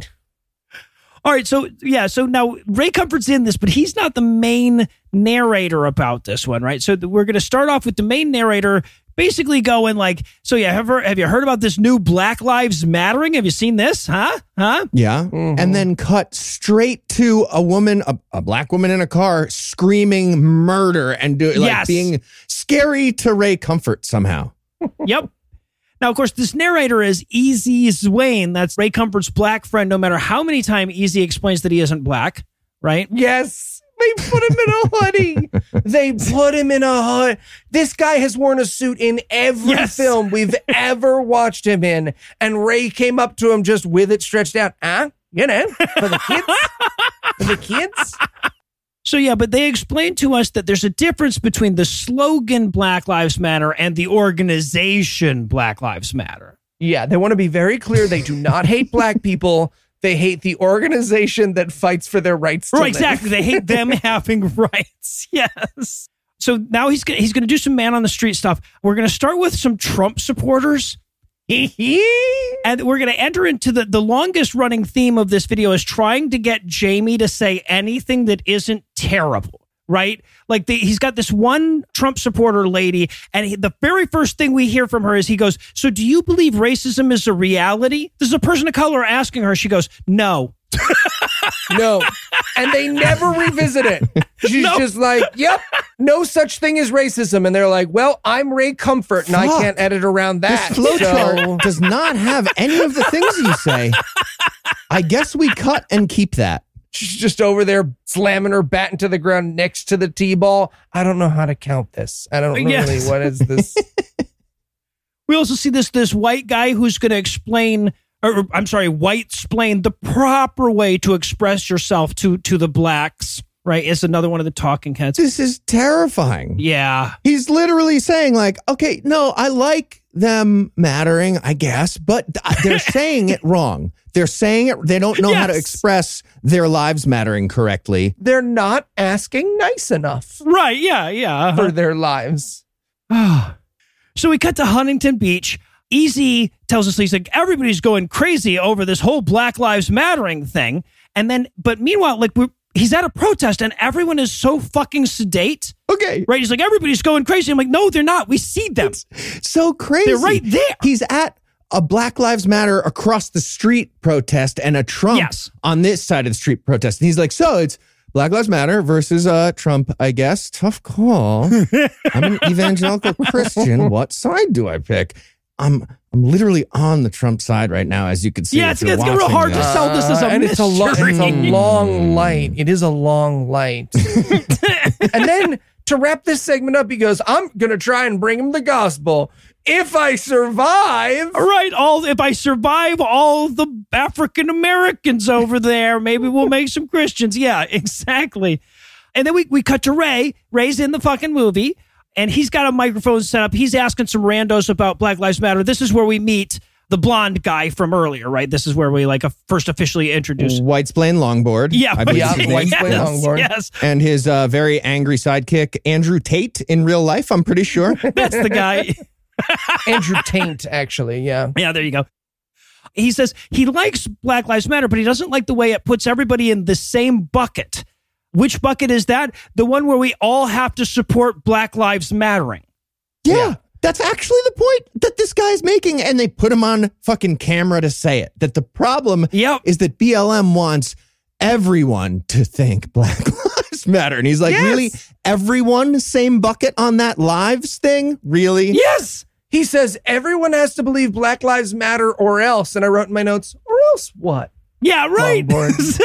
Speaker 2: All right, so yeah, so now Ray Comfort's in this, but he's not the main narrator about this one, right? So we're going to start off with the main narrator basically going like, "So yeah, have, you- have you heard about this new Black Lives Mattering? Have you seen this? Huh? Huh?
Speaker 5: Yeah. Mm-hmm. And then cut straight to a woman, a, a black woman in a car screaming murder and do, like
Speaker 2: Yes.
Speaker 5: being scary to Ray Comfort somehow.
Speaker 2: yep. Now, of course, this narrator is Easy Zwayne. That's Ray Comfort's black friend. No matter how many times Easy explains that he isn't black, right?
Speaker 4: Yes. They put him in a hoodie. they put him in a hood. This guy has worn a suit in every
Speaker 2: Yes.
Speaker 4: film we've ever watched him in. And Ray came up to him just with it stretched out. Huh? You know, for the kids? for the kids?
Speaker 2: So yeah, but they explained to us that there's a difference between the slogan Black Lives Matter and the organization Black Lives Matter.
Speaker 4: Yeah, they want to be very clear. They do not hate black people. They hate the organization that fights for their rights. To
Speaker 2: Right,
Speaker 4: live.
Speaker 2: exactly. They hate them having rights. Yes. So now he's gonna, he's going to do some man on the street stuff. We're going to start with some Trump supporters. and we're going to enter into the the longest running theme of this video is trying to get Jamie to say anything that isn't terrible. Right, like the, he's got this one Trump supporter lady, and he, the very first thing we hear from her is he goes, "So do you believe racism is a reality?" This is a person of color asking her. She goes, "No."
Speaker 4: No. And they never revisit it. She's
Speaker 2: No.
Speaker 4: just like, yep, no such thing as racism. And they're like, well, I'm Ray Comfort and I can't edit around that.
Speaker 5: This flowchart
Speaker 4: So
Speaker 5: does not have any of the things you say. I guess we cut and keep that.
Speaker 4: she's just over there slamming her bat into the ground next to the T ball. I don't know how to count this. I don't
Speaker 2: Yes.
Speaker 4: really, what is this?
Speaker 2: We also see this this white guy who's going to explain, or I'm sorry, white explain the proper way to express yourself to to the blacks. Right, is another one of the talking heads.
Speaker 5: This is terrifying.
Speaker 2: Yeah,
Speaker 5: He's literally saying, like, okay, no, I like them mattering, I guess, but they're saying it wrong. They're saying it, they don't know how to express their lives mattering correctly.
Speaker 4: They're not asking nice enough
Speaker 2: right. Yeah, yeah. Uh-huh.
Speaker 4: for their lives.
Speaker 2: so we cut to Huntington Beach. Easy tells us he's like everybody's going crazy over this whole Black Lives Mattering thing, and then but meanwhile, like we're, he's at a protest and everyone is so fucking sedate.
Speaker 5: Okay.
Speaker 2: Right? He's like everybody's going crazy. I'm like, no, they're not. We see them.
Speaker 5: So crazy.
Speaker 2: They're right there.
Speaker 5: He's at a Black Lives Matter across the street protest and a Trump
Speaker 2: Yes.
Speaker 5: on this side of the street protest. And he's like, so it's Black Lives Matter versus uh, Trump, I guess. Tough call. I'm an evangelical Christian. What side do I pick? I'm I'm literally on the Trump side right now, as you can see.
Speaker 2: Yeah,
Speaker 5: if
Speaker 2: it's-
Speaker 5: you're
Speaker 2: it's real
Speaker 5: watching
Speaker 2: hard to sell this as a
Speaker 4: Uh, and it's a, lo- it's a long light. It is a long light. and then to wrap this segment up, he goes, I'm going to try and bring him the gospel. If I survive.
Speaker 2: All right, all if I survive all the African Americans over there, maybe we'll make some Christians. Yeah, exactly. And then we, we cut to Ray. Ray's in the fucking movie, and he's got a microphone set up. He's asking some randos about Black Lives Matter. This is where we meet the blonde guy from earlier, right? This is where we like uh, first officially introduce.
Speaker 5: White's playing longboard.
Speaker 2: Yeah,
Speaker 5: I believe
Speaker 4: Yeah,
Speaker 5: is his.
Speaker 4: White's playing
Speaker 2: yes,
Speaker 4: longboard.
Speaker 2: yes,
Speaker 5: and his uh, very angry sidekick Andrew Tate in real life. I'm pretty sure.
Speaker 2: that's the guy.
Speaker 4: Andrew Taint, actually. Yeah.
Speaker 2: Yeah, there you go. He says he likes Black Lives Matter, but he doesn't like the way it puts everybody in the same bucket. Which bucket is that? The one where we all have to support Black Lives Mattering.
Speaker 5: Yeah,
Speaker 4: Yeah.
Speaker 5: That's actually the point that this guy's making. And they put him on fucking camera to say it. That the problem
Speaker 2: Yep.
Speaker 5: is that BLM wants everyone to think Black Lives Matter. And he's like,
Speaker 4: Yes.
Speaker 5: really? Everyone, same bucket on that lives thing? Really?
Speaker 2: Yes.
Speaker 4: He says everyone has to believe Black Lives Matter or else. And I wrote in my notes, or else what?
Speaker 2: Yeah, right. So-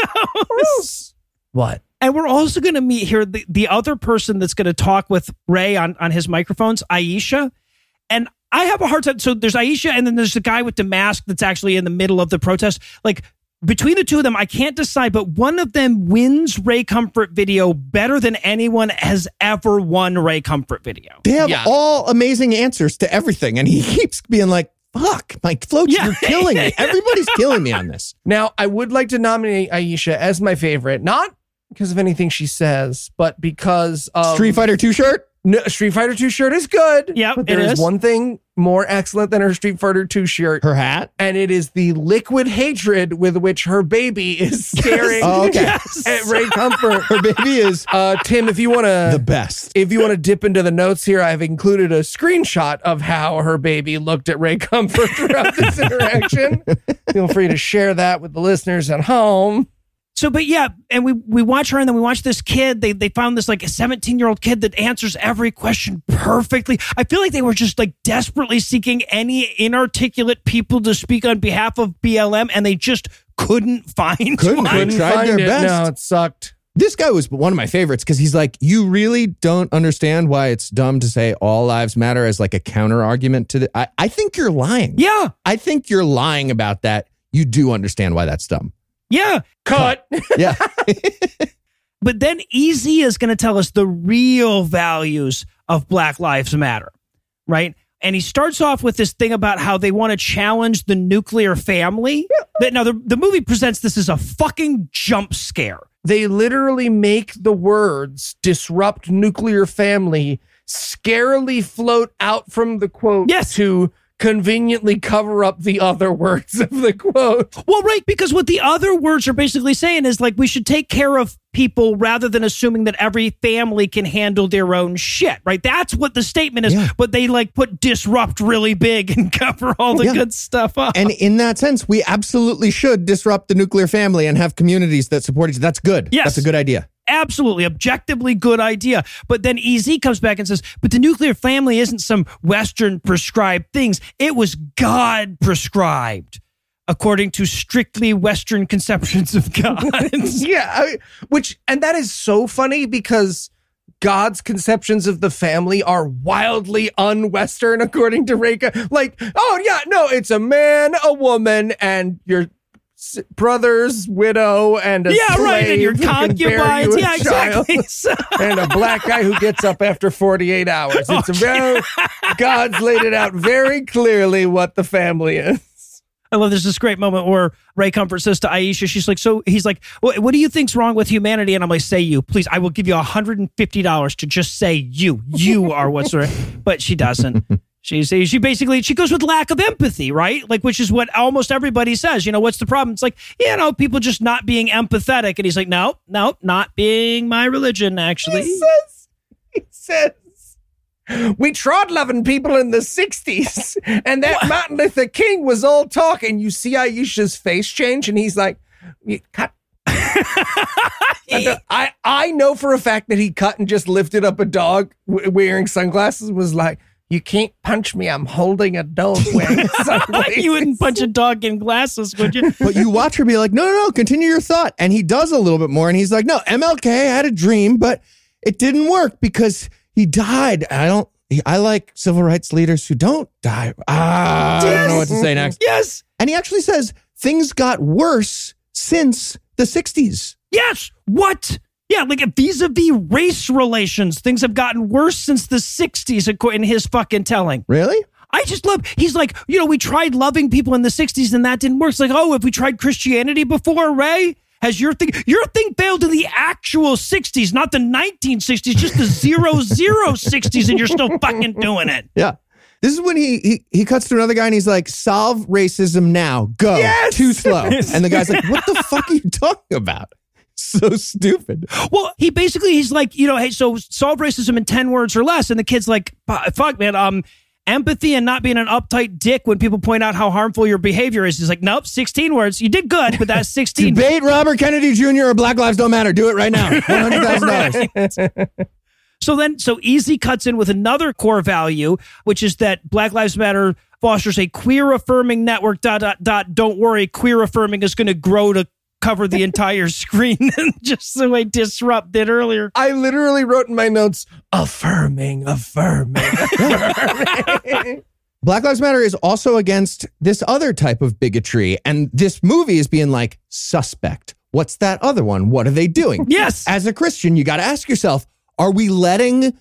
Speaker 4: Or else what?
Speaker 2: And we're also going to meet here the, the other person that's going to talk with Ray on, on his microphones, Aisha. And I have a hard time. So there's Aisha, and then there's the guy with the mask that's actually in the middle of the protest. Like between the two of them, I can't decide, but one of them wins Ray Comfort video better than anyone has ever won Ray Comfort video.
Speaker 5: They have
Speaker 4: Yeah.
Speaker 5: all amazing answers to everything. And he keeps being like, fuck, my float,
Speaker 2: Yeah.
Speaker 5: you're killing me. Everybody's killing me on this.
Speaker 4: Now, I would like to nominate Aisha as my favorite, not because of anything she says, but because of
Speaker 5: Street Fighter 2 shirt?
Speaker 4: No, Street Fighter 2 shirt is good.
Speaker 2: Yeah,
Speaker 4: but there
Speaker 2: it
Speaker 4: is
Speaker 2: is.
Speaker 4: one thing more excellent than her Street Fighter 2 shirt.
Speaker 5: Her hat.
Speaker 4: and it is the liquid hatred with which her baby is staring
Speaker 5: Oh, okay.
Speaker 4: at Ray Comfort.
Speaker 5: Her baby is
Speaker 4: Uh, Tim, if you want to,
Speaker 5: the
Speaker 4: to,
Speaker 5: best.
Speaker 4: if you want to dip into the notes here, I've included a screenshot of how her baby looked at Ray Comfort throughout this interaction. Feel free to share that with the listeners at home.
Speaker 2: So, but yeah, and we we watch her, and then we watch this kid. They they found this like a 17 year old kid that answers every question perfectly. I feel like they were just like desperately seeking any inarticulate people to speak on behalf of BLM, and they just couldn't find
Speaker 5: Couldn't,
Speaker 2: one.
Speaker 5: couldn't. tried
Speaker 4: find
Speaker 5: their
Speaker 4: it.
Speaker 5: best.
Speaker 4: No, it sucked.
Speaker 5: This guy was one of my favorites because he's like, you really don't understand why it's dumb to say all lives matter as like a counter argument to the. I, I think you're lying.
Speaker 2: Yeah,
Speaker 5: I think you're lying about that. You do understand why that's dumb.
Speaker 2: Yeah.
Speaker 4: Cut.
Speaker 5: Yeah.
Speaker 2: But then Easy is going to tell us the real values of Black Lives Matter, right? And he starts off with this thing about how they want to challenge the nuclear family. But Now, the, the movie presents this as a fucking jump scare.
Speaker 4: They literally make the words disrupt nuclear family scarily float out from the quote
Speaker 2: Yes.
Speaker 4: to conveniently cover up the other words of the quote.
Speaker 2: Well, right, because what the other words are basically saying is like we should take care of people rather than assuming that every family can handle their own shit, right? That's what the statement is.
Speaker 5: Yeah.
Speaker 2: But they like put disrupt really big and cover all the
Speaker 5: Yeah.
Speaker 2: good stuff up.
Speaker 5: and in that sense, we absolutely should disrupt the nuclear family and have communities that support each other. That's good.
Speaker 2: Yes.
Speaker 5: That's a good idea.
Speaker 2: Absolutely objectively good idea. But then EZ comes back and says, but the nuclear family isn't some Western prescribed things. It was God prescribed according to strictly Western conceptions of God.
Speaker 4: yeah, I, which and that is so funny because God's conceptions of the family are wildly un-Western, according to Reka. Like, oh yeah, no, it's a man, a woman, and your brother's widow, and a
Speaker 2: yeah, right. And your concubines.
Speaker 4: you
Speaker 2: Yeah, exactly.
Speaker 4: And a black guy who gets up after 48 hours. Oh, it's a very, God's laid it out very clearly what the family is.
Speaker 2: I love there's this great moment where Ray Comfort says to Aisha, she's like, so he's like, what, what do you think's wrong with humanity? And I'm like, say you, please. I will give you $150 to just say you. You are what's right. But she doesn't. She says she basically she goes with lack of empathy, right? Like, which is what almost everybody says. You know, what's the problem? It's like, you know, people just not being empathetic. And he's like, no, no, not being my religion, actually.
Speaker 4: He says, he says, we trod loving people in the 60s, and that Martin Luther King was all talk. And you see Aisha's face change, and he's like, cut. I, I I know for a fact that he cut and just lifted up a dog wearing sunglasses. Was like, you can't punch me. I'm holding a dog wearing
Speaker 2: you wouldn't punch a dog in glasses, would you?
Speaker 5: But you watch her be like, no, no, no, continue your thought. And he does a little bit more. And he's like, no, MLK had a dream, but it didn't work because he died. I don't, I like civil rights leaders who don't die. Ah, I don't know what to say next.
Speaker 2: yes.
Speaker 5: And he actually says things got worse since the 60s.
Speaker 2: Yes. What? Yeah, like vis-a-vis race relations, things have gotten worse since the '60s, according in his fucking telling.
Speaker 5: Really?
Speaker 2: I just love. He's like, you know, we tried loving people in the '60s and that didn't work. It's like, oh, have we tried Christianity before, Ray? Has your thing your thing failed in the actual '60s, not the 1960s, just the zero zero '60s, and you're still fucking doing it.
Speaker 5: Yeah. This is when he, he he cuts to another guy and he's like, solve racism now. Go.
Speaker 4: Yes!
Speaker 5: Too slow. And the guy's like, what the fuck are you talking about? So stupid.
Speaker 2: Well, he basically he's like, you know, hey, so solve racism in ten words or less, and the kid's like, fuck, man, um, empathy and not being an uptight dick when people point out how harmful your behavior is. He's like, nope, sixteen words. You did good, but that's sixteen.
Speaker 5: Debate Robert Kennedy Jr. or Black Lives Don't Matter. Do it right now. $100,000.
Speaker 2: So then, so Easy cuts in with another core value, which is that Black Lives Matter fosters a queer affirming network. Dot dot dot. Don't worry, queer affirming is going to grow to cover the entire screen, just the way Disrupt did earlier.
Speaker 4: I literally wrote in my notes, affirming, affirming, affirming.
Speaker 5: Black Lives Matter is also against this other type of bigotry. And this movie is being like, suspect. What's that other one? What are they doing?
Speaker 2: Yes.
Speaker 5: As a Christian, you got to ask yourself, are we letting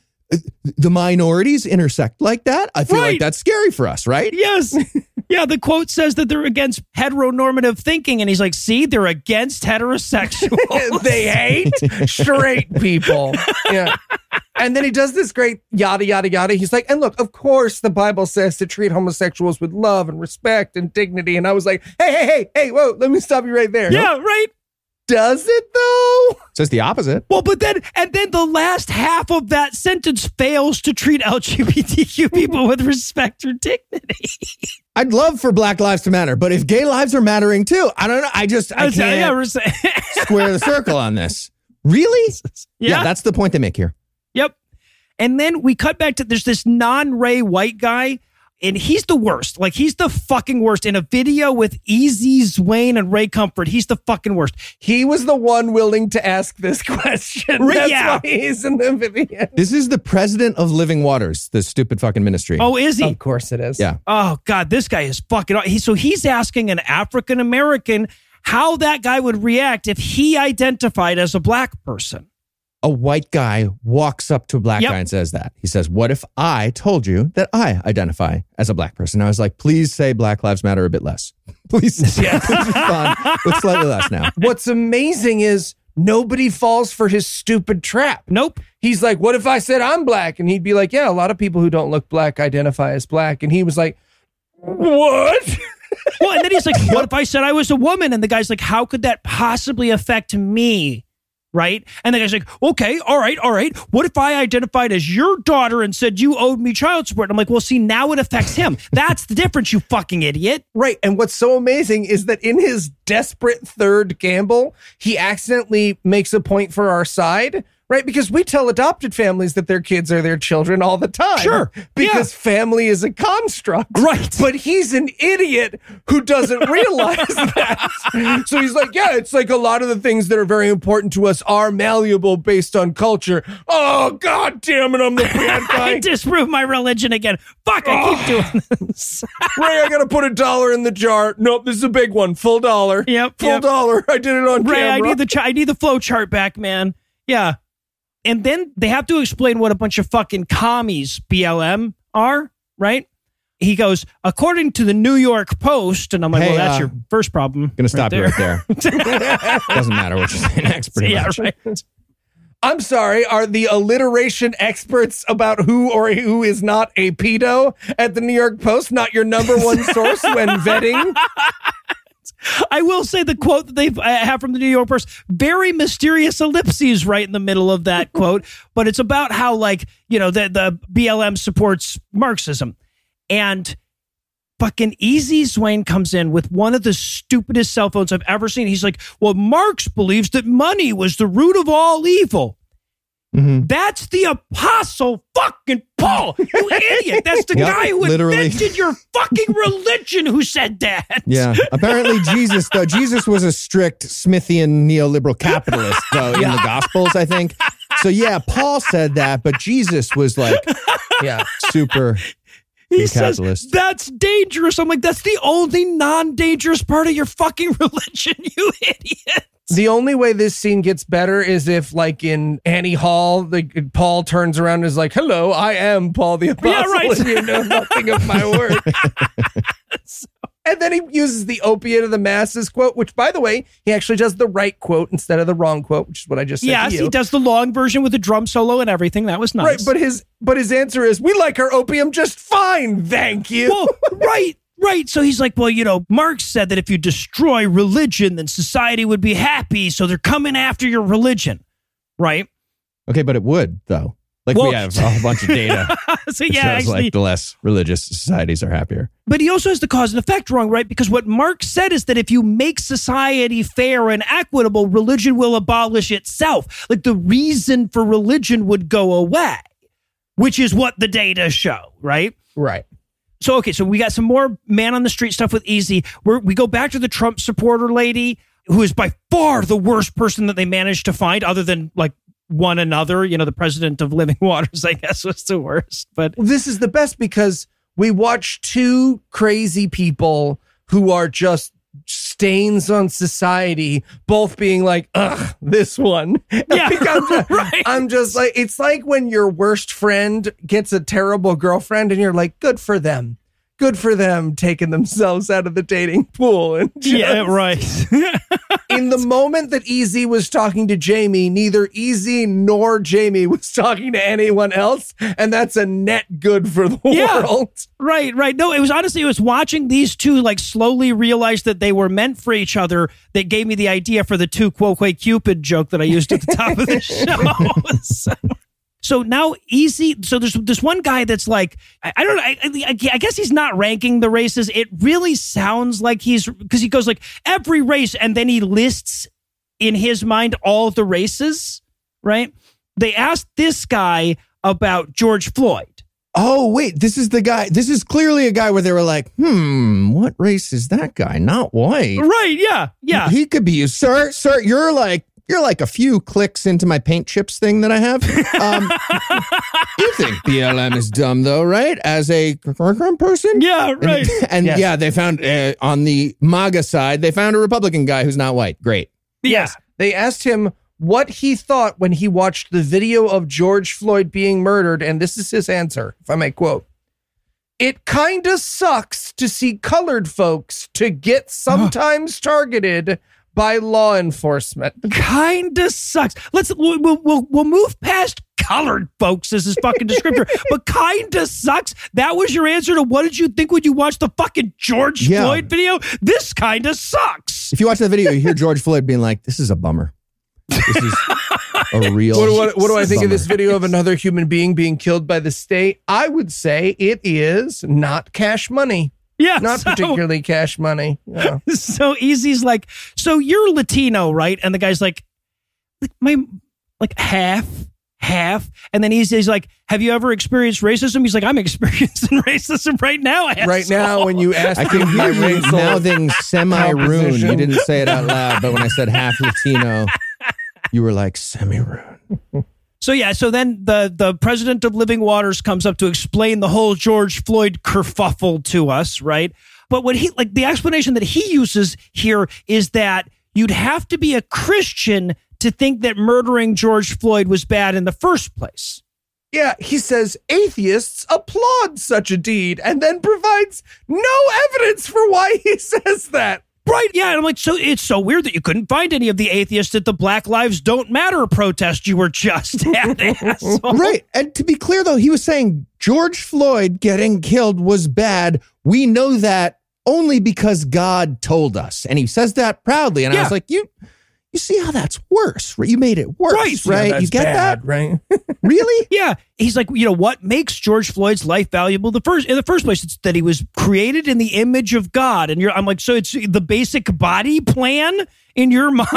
Speaker 5: the minorities intersect like that. I feel
Speaker 2: Right.
Speaker 5: like that's scary for us, right?
Speaker 2: Yes. Yeah, the quote says that they're against heteronormative thinking, and he's like, see, they're against heterosexuals.
Speaker 4: they hate straight people. Yeah. And then he does this great yada, yada, yada. He's like, and look, of course, the Bible says to treat homosexuals with love and respect and dignity. And I was like, hey, hey, hey, hey, whoa, let me stop you right there.
Speaker 2: yeah, right.
Speaker 4: Does it though?
Speaker 5: Says the opposite.
Speaker 2: Well, but then, and then the last half of that sentence fails to treat LGBTQ people with respect or dignity.
Speaker 5: I'd love for Black Lives to matter, but if gay lives are mattering too, I don't know. I just I
Speaker 2: That's- yeah,
Speaker 5: can't
Speaker 2: we're saying-
Speaker 5: square the circle on this. Really?
Speaker 2: yeah.
Speaker 5: that's the point they make here.
Speaker 2: Yep. And then we cut back to there's this non Ray white guy, and he's the worst. Like he's the fucking worst. In a video with Easy Zwayne and Ray Comfort, he's the fucking worst.
Speaker 4: He was the one willing to ask this question. That's
Speaker 2: yeah.
Speaker 4: why he's in the video.
Speaker 5: This is the president of Living Waters, the stupid fucking ministry.
Speaker 2: Oh, is he?
Speaker 4: Of course it is.
Speaker 5: Yeah.
Speaker 2: Oh God, this guy is fucking. He, so he's asking an African American how that guy would react if he identified as a black person.
Speaker 5: A white guy walks up to a black
Speaker 2: Yep.
Speaker 5: guy and says that. He says, What if I told you that I identify as a black person? I was like, Please say Black Lives Matter a bit less. Please, yeah. please respond with slightly less now.
Speaker 4: What's amazing is nobody falls for his stupid trap.
Speaker 2: Nope.
Speaker 4: He's like, What if I said I'm black? And he'd be like, Yeah, a lot of people who don't look black identify as black. And he was like, What?
Speaker 2: Well, and then he's like, "What if I said I was a woman?" And the guy's like, "How could that possibly affect me?" Right? And the guy's like, "Okay, all right, all right. What if I identified as your daughter and said you owed me child support?" I'm like, "Well, see, now it affects him. That's the difference, you fucking idiot."
Speaker 4: Right. And what's so amazing is that in his desperate third gamble, he accidentally makes a point for our side. Right, because we tell adopted families that their kids are their children all the time.
Speaker 2: Sure.
Speaker 4: Because family is a construct.
Speaker 2: Right.
Speaker 4: But he's an idiot who doesn't realize that. So he's like, yeah, it's like a lot of the things that are very important to us are malleable based on culture. Oh, god damn it, I'm the bad
Speaker 2: I
Speaker 4: guy.
Speaker 2: disprove my religion again. Fuck, I keep oh. doing this.
Speaker 4: Ray, I gotta put a dollar in the jar. Nope, this is a big one. Full dollar.
Speaker 2: Yep,
Speaker 4: Full
Speaker 2: yep.
Speaker 4: dollar. I did it on
Speaker 2: Ray,
Speaker 4: camera.
Speaker 2: I need the ch- I need the flow chart back, man. Yeah. And then they have to explain what a bunch of fucking commies BLM are, right? He goes, according to the New York Post, and I'm like,
Speaker 5: Hey,
Speaker 2: well, that's
Speaker 5: uh,
Speaker 2: your first problem.
Speaker 5: Gonna stop you right there. Doesn't matter what you say next, pretty
Speaker 2: yeah,
Speaker 5: much.
Speaker 2: right.
Speaker 4: I'm sorry, are the alliteration experts about who or who is not a pedo at the New York Post not your number one source when vetting?
Speaker 2: I will say the quote that they uh, have from the New York Post, very mysterious ellipses right in the middle of that quote, but it's about how like, you know, the, the BLM supports Marxism. And fucking Easy Zwayne comes in with one of the stupidest cell phones I've ever seen. He's like, well, Marx believes that money was the root of all evil.
Speaker 5: Mhm.
Speaker 2: That's the apostle fucking Paul, you idiot. That's the
Speaker 5: Yep,
Speaker 2: guy who
Speaker 5: literally.
Speaker 2: invented your fucking religion who said that.
Speaker 5: Yeah. Apparently, Jesus, though, Jesus was a strict Smithian neoliberal capitalist, though, in the Gospels, I think. So, yeah, Paul said that, but Jesus was like
Speaker 4: Yeah.
Speaker 5: super.
Speaker 2: He says
Speaker 5: capitalist.
Speaker 2: that's dangerous. I'm like, that's the only non-dangerous part of your fucking religion, you idiot.
Speaker 4: The only way this scene gets better is if, like in Annie Hall, the Paul turns around and is like, "Hello, I am Paul the Apostle,
Speaker 2: Yeah, right.
Speaker 4: and you know nothing of my work." and then he uses the opiate of the masses quote, which, by the way, he actually does the right quote instead of the wrong quote, which is what I just said.
Speaker 2: Yes,
Speaker 4: to you.
Speaker 2: he does the long version with the drum solo and everything. That was nice.
Speaker 4: Right, but his but his answer is, "We like our opium just fine, thank you."
Speaker 2: well, right, right. So he's like, well, you know, Marx said that if you destroy religion, then society would be happy. So they're coming after your religion, right?
Speaker 5: Okay, but it would, though. Like,
Speaker 2: Well-
Speaker 5: we have a whole bunch of data
Speaker 2: so yeah,
Speaker 5: shows
Speaker 2: actually,
Speaker 5: like the less religious societies are happier.
Speaker 2: But he also has the cause and effect wrong, right? Because what Marx said is that if you make society fair and equitable, religion will abolish itself. Like the reason for religion would go away, which is what the data show, right?
Speaker 4: right.
Speaker 2: So, okay, so we got some more man on the street stuff with Easy. We're, we go back to the Trump supporter lady, who is by far the worst person that they managed to find, other than like one another. You know, the president of Living Waters, I guess, was the worst. But
Speaker 4: Well, this is the best because we watch two crazy people who are just stains on society, both being like, ugh, this one.
Speaker 2: Yeah,
Speaker 4: I'm, just,
Speaker 2: right.
Speaker 4: I'm just like, it's like when your worst friend gets a terrible girlfriend and you're like, good for them. Good for them taking themselves out of the dating pool. And just-
Speaker 2: Yeah, right.
Speaker 4: In the moment that Easy was talking to Jamie, neither Easy nor Jamie was talking to anyone else. And that's a net good for the
Speaker 2: Yeah.
Speaker 4: world.
Speaker 2: Right, right. No, it was honestly, it was watching these two like slowly realize that they were meant for each other that gave me the idea for the two quote Cupid joke that I used at the top of the show. so, so now easy. So there's this one guy that's like, I, I don't know. I, I, I guess he's not ranking the races. It really sounds like he's because he goes like every race and then he lists in his mind all the races, right? They asked this guy about George Floyd.
Speaker 5: Oh, wait, this is the guy. This is clearly a guy where they were like, hmm, what race is that guy? Not white.
Speaker 2: Right. Yeah. Yeah.
Speaker 5: He could be used. Sir, sir, you're like, you're like a few clicks into my paint chips thing that I have. Um, you think BLM is dumb, though, right? As a person?
Speaker 2: Yeah. Right.
Speaker 5: And,
Speaker 4: Yes.
Speaker 5: yeah, they found uh, on the MAGA side, they found a Republican guy who's not white. Great.
Speaker 2: Yes.
Speaker 4: They asked him what he thought when he watched the video of George Floyd being murdered. And this is his answer, if I may quote. It kind of sucks to see colored folks to get sometimes targeted by law enforcement.
Speaker 2: Kinda sucks. Let's we'll we'll we'll, we'll move past colored folks as his fucking descriptor, but kinda sucks. That was your answer to what did you think when you watched the fucking George
Speaker 5: Yeah.
Speaker 2: Floyd video? This kinda sucks.
Speaker 5: If you watch that video, you hear George Floyd being like, this is a bummer. This is a real.
Speaker 4: What, what, what do I think of this
Speaker 5: bummer.
Speaker 4: video of another human being being killed by the state? I would say it is not cash money,
Speaker 2: Yeah,
Speaker 4: not
Speaker 2: so,
Speaker 4: particularly cash money. Yeah.
Speaker 2: So Easy's like, so you're Latino, right? And the guy's like, like my like half, half. And then Easy's like, have you ever experienced racism? He's like, I'm experiencing racism right now.
Speaker 4: Right now, when you ask
Speaker 5: I can hear you mouthing semi-rune. You didn't say it out loud, but when I said half Latino, you were like semi-rune.
Speaker 2: So yeah, so then the the president of Living Waters comes up to explain the whole George Floyd kerfuffle to us, right? But what he like the explanation that he uses here is that you'd have to be a Christian to think that murdering George Floyd was bad in the first place.
Speaker 4: Yeah, he says atheists applaud such a deed and then provides no evidence for why he says that.
Speaker 2: Right, yeah. And I'm like, so it's so weird that you couldn't find any of the atheists at the Black Lives Don't Matter protest you were just at, asshole.
Speaker 5: Right. And to be clear, though, he was saying George Floyd getting killed was bad. We know that only because God told us. And he says that proudly. And I was like, you. You see how that's worse, right? You made it worse,
Speaker 2: Right.
Speaker 5: right?
Speaker 4: Yeah,
Speaker 5: you get
Speaker 4: bad, right?
Speaker 5: Really?
Speaker 2: Yeah, he's like, you know, what makes George Floyd's life valuable? The first, in the first place, it's that he was created in the image of God, and you're, I'm like, so it's the basic body plan in your mind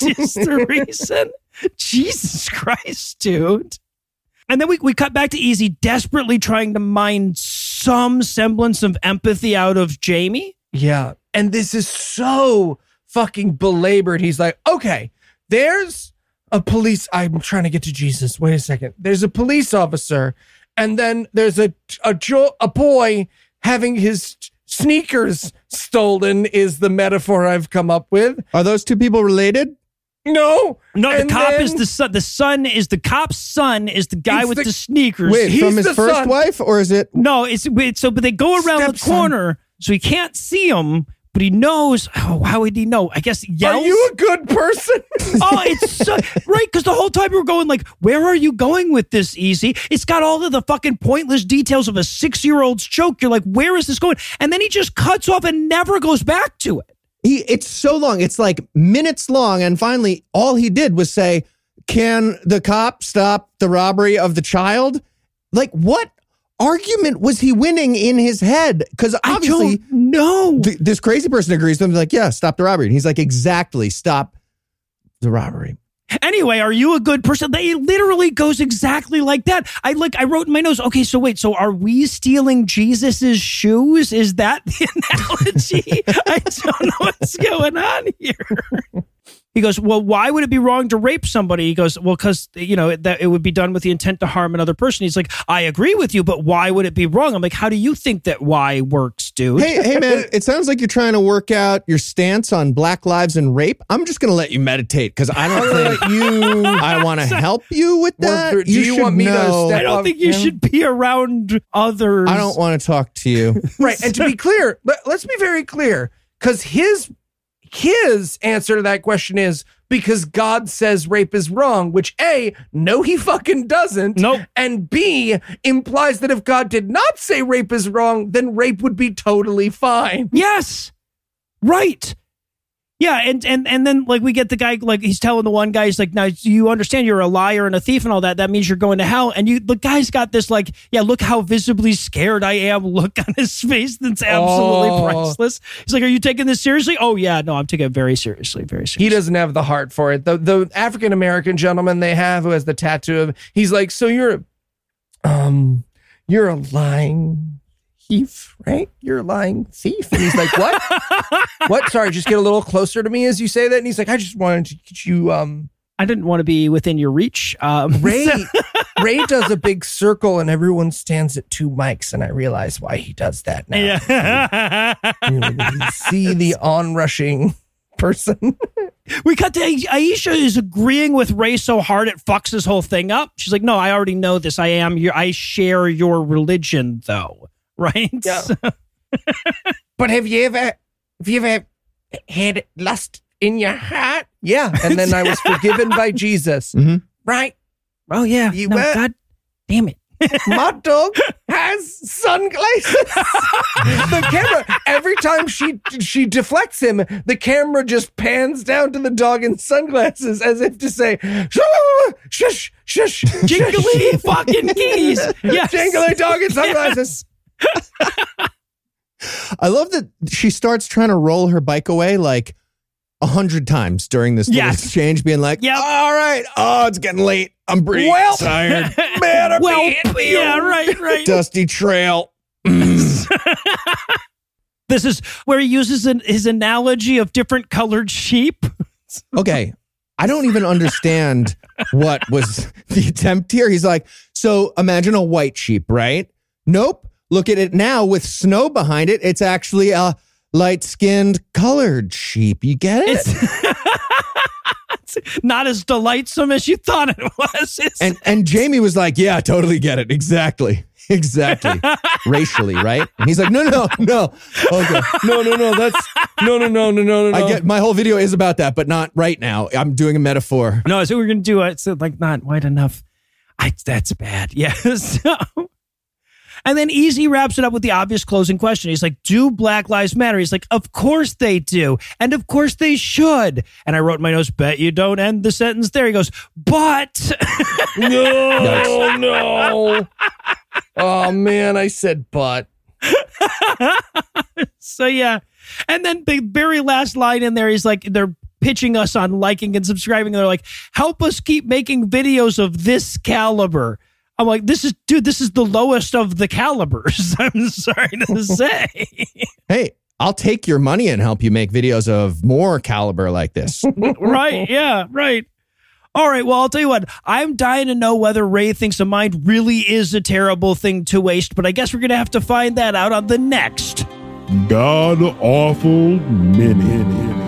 Speaker 2: is the reason. Jesus Christ, dude. And then we we cut back to Easy, desperately trying to mine some semblance of empathy out of Jamie.
Speaker 4: Yeah. And this is so fucking belabored. He's like, okay, there's a police. I'm trying to get to Jesus. Wait a second. There's a police officer, and then there's a a, jo- a boy having his sneakers stolen. Is the metaphor I've come up with?
Speaker 5: Are those two people related?
Speaker 4: No,
Speaker 2: No, the cop
Speaker 4: then-
Speaker 2: is the son. The son is the cop's son. Is the guy with
Speaker 4: the-
Speaker 2: the, sneakers.
Speaker 5: Wait,
Speaker 4: He's
Speaker 5: from his first
Speaker 4: son.
Speaker 5: wife, or is it?
Speaker 2: No, it's wait, so but they go around the
Speaker 4: Stepson.
Speaker 2: corner, so he can't see him, but he knows. Oh, how would he know? I guess yells.
Speaker 4: Are you a good person?
Speaker 2: oh, it's so, right because the whole time we were going like, where are you going with this? Easy. It's got all of the fucking pointless details of a six-year-old's joke. You're like, where is this going? And then he just cuts off and never goes back to it.
Speaker 5: He, it's so long. It's like minutes long. And finally, all he did was say, Can the cop stop the robbery of the child? Like, what argument was he winning in his head? Because obviously,
Speaker 2: don't
Speaker 5: th- this crazy person agrees with him. Like, yeah, stop the robbery. And he's like, Exactly, stop the robbery.
Speaker 2: Anyway, are you a good person? They it literally goes exactly like that. I like I wrote in my notes. Okay, so wait, so are we stealing Jesus's shoes? Is that the analogy? I don't know what's going on here. He goes, well, why would it be wrong to rape somebody? He goes, well, because you know that it would be done with the intent to harm another person. He's like, I agree with you, but why would it be wrong? I'm like, how do you think that why works, dude?
Speaker 5: Hey, hey, man! It sounds like you're trying to work out your stance on Black lives and rape. I'm just gonna let you meditate because I don't think
Speaker 4: you.
Speaker 5: I want to help you with
Speaker 4: Well,
Speaker 5: that.
Speaker 4: do you
Speaker 5: should
Speaker 4: want me to
Speaker 5: know-
Speaker 4: step
Speaker 2: I don't
Speaker 4: up,
Speaker 2: think you
Speaker 4: yeah.
Speaker 2: should be around others.
Speaker 5: I don't want to talk to you.
Speaker 4: right and to be clear let, let's be very clear because his his answer to that question is because god says rape is wrong which a no he fucking doesn't
Speaker 2: Nope.
Speaker 4: and b implies that if god did not say rape is wrong then rape would be totally fine
Speaker 2: Yes. Right. Yeah, and and and then like we get the guy like he's telling the one guy he's like now you understand you're a liar and a thief and all that. That means you're going to hell. And you the guy's got this like yeah look how visibly scared I am look on his face that's absolutely
Speaker 4: Oh.
Speaker 2: priceless. He's like are you taking this seriously? Oh yeah no I'm taking it very seriously very seriously.
Speaker 4: he doesn't have the heart for it. The the african american gentleman they have who has the tattoo of he's like so you're um you're a lying thief right? You're a lying thief. And he's like what? What? Sorry just get a little closer to me as you say that. And he's like i just wanted to get you um
Speaker 2: I didn't want to be within your reach um
Speaker 4: ray ray does a big circle and everyone stands at two mics and i realize why he does that now.
Speaker 2: Yeah.
Speaker 4: You, you see the onrushing person.
Speaker 2: We cut to Aisha is agreeing with Ray so hard it fucks his whole thing up. She's like, "No, I already know this. I am your. I share your religion, though, right?
Speaker 4: Yeah. But have you ever, have you ever had lust in your heart? Yeah. And then I was forgiven by Jesus.
Speaker 5: Mhm.
Speaker 4: Right.
Speaker 2: oh yeah.
Speaker 4: You
Speaker 2: no,
Speaker 4: were-
Speaker 2: God damn it.
Speaker 4: My dog has sunglasses. the camera, every time she she deflects him, the camera just pans down to the dog in sunglasses as if to say, shush, shush,
Speaker 2: Jingly fucking keys. Yes.
Speaker 4: Jingly dog in sunglasses.
Speaker 5: I love that she starts trying to roll her bike away like a hundred times during this
Speaker 2: Yes.
Speaker 5: exchange, being like,
Speaker 2: Yep.
Speaker 5: all right, oh, it's getting late. I'm pretty
Speaker 4: Well,
Speaker 5: tired.
Speaker 4: Man, I'm
Speaker 2: well, yeah, right, right.
Speaker 5: Dusty trail.
Speaker 2: This is where he uses an, his analogy of different colored sheep.
Speaker 5: okay. I don't even understand what was the attempt here. He's like, so imagine a white sheep, right? Nope. Look at it now with snow behind it. It's actually a light skinned colored sheep. You get it?
Speaker 2: It's, not as delightsome as you thought it was. It's,
Speaker 5: and and Jamie was like, yeah, I totally get it. Exactly. Exactly. Racially, right? And he's like, no, no, no. Okay. No, no, no. That's no, no, no, no, no, no. I get my whole video is about that, but not right now. I'm doing a metaphor.
Speaker 2: No, so we're gonna do it. So like not white enough. I that's bad. Yes. and then Easy wraps it up with the obvious closing question. He's like, "Do Black Lives Matter?" He's like, "Of course they do, and of course they should." And I wrote in my notes, "Bet you don't end the sentence there." He goes, "But."
Speaker 4: No, no. Oh man, I said but.
Speaker 2: so yeah, and then the very last line in there, he's like, they're pitching us on liking and subscribing. They're like, help us keep making videos of this caliber. I'm like, this is, dude, this is the lowest of the calibers. I'm sorry to say.
Speaker 5: Hey, I'll take your money and help you make videos of more caliber like this.
Speaker 2: right? Yeah, right. All right. Well, I'll tell you what. I'm dying to know whether Ray thinks a mind really is a terrible thing to waste, but I guess we're gonna have to find that out on the next.
Speaker 8: God awful minute.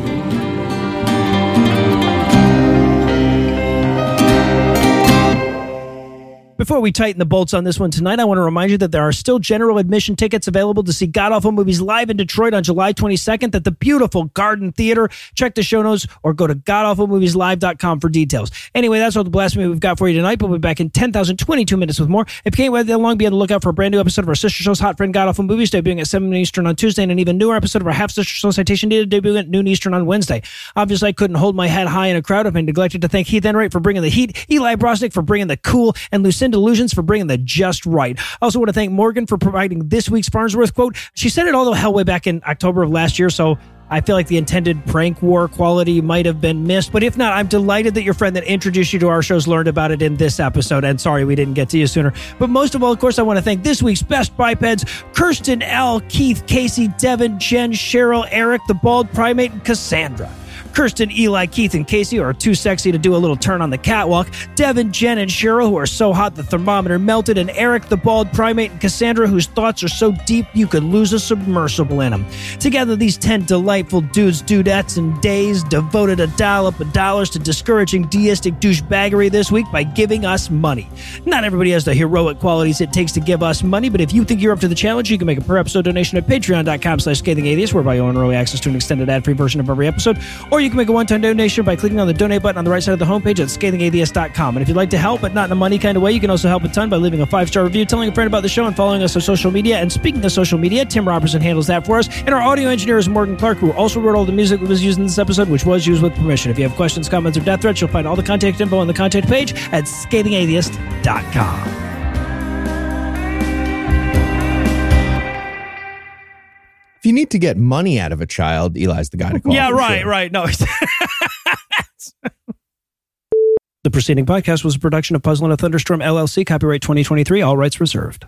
Speaker 2: Before we tighten the bolts on this one tonight, I want to remind you that there are still general admission tickets available to see God Awful Movies live in Detroit on July 22nd at the beautiful Garden Theater. Check the show notes or go to godawfulmovieslive.com for details. Anyway, that's all the blasphemy we've got for you tonight. We'll be back in 10,022 minutes with more. If you can't wait that long, be on the lookout for a brand new episode of our sister show's Hot Friend God Awful Movies, debuting at 7 Eastern on Tuesday, and an even newer episode of our half sister show Citation Needed, debuting at noon Eastern on Wednesday. Obviously, I couldn't hold my head high in a crowd if I neglected to thank Heath Enright for bringing the heat, Eli Bosnick for bringing the cool, and Lucinda Illusions for bringing the just right. I also want to thank Morgan for providing this week's Farnsworth quote. She said it all the hell way back in October of last year, so I feel like the intended prank war quality might have been missed. But if not, I'm delighted that your friend that introduced you to our shows learned about it in this episode. And sorry we didn't get to you sooner. But most of all, of course, I want to thank this week's best bipeds Kirsten L., Keith, Casey, Devin, Jen, Cheryl, Eric, the bald primate, and Cassandra. Kirsten, Eli, Keith, and Casey are too sexy to do a little turn on the catwalk. Devin, Jen, and Cheryl who are so hot the thermometer melted. And Eric, the bald primate, and Cassandra whose thoughts are so deep you could lose a submersible in them. Together, these 10 delightful dudes, dudettes, and days devoted a dollop of dollars to discouraging deistic douchebaggery this week by giving us money. Not everybody has the heroic qualities it takes to give us money, but if you think you're up to the challenge, you can make a per episode donation at patreon.com slash scathing whereby you own early access to an extended ad-free version of every episode, or you can make a one-time donation by clicking on the donate button on the right side of the homepage at scathingatheist.com. And if you'd like to help, but not in a money kind of way, you can also help a ton by leaving a five-star review, telling a friend about the show, and following us on social media. And speaking of social media, Tim Robertson handles that for us, and our audio engineer is Morgan Clarke, who also wrote all the music that was used in this episode, which was used with permission. If you have questions, comments, or death threats, you'll find all the contact info on the contact page at scathingatheist.com.
Speaker 5: you need to get money out of a child, Eli's the guy to call.
Speaker 2: Yeah, right,
Speaker 5: sure.
Speaker 2: right. No. the preceding podcast was a production of Puzzle and a Thunderstorm LLC, copyright 2023, all rights reserved.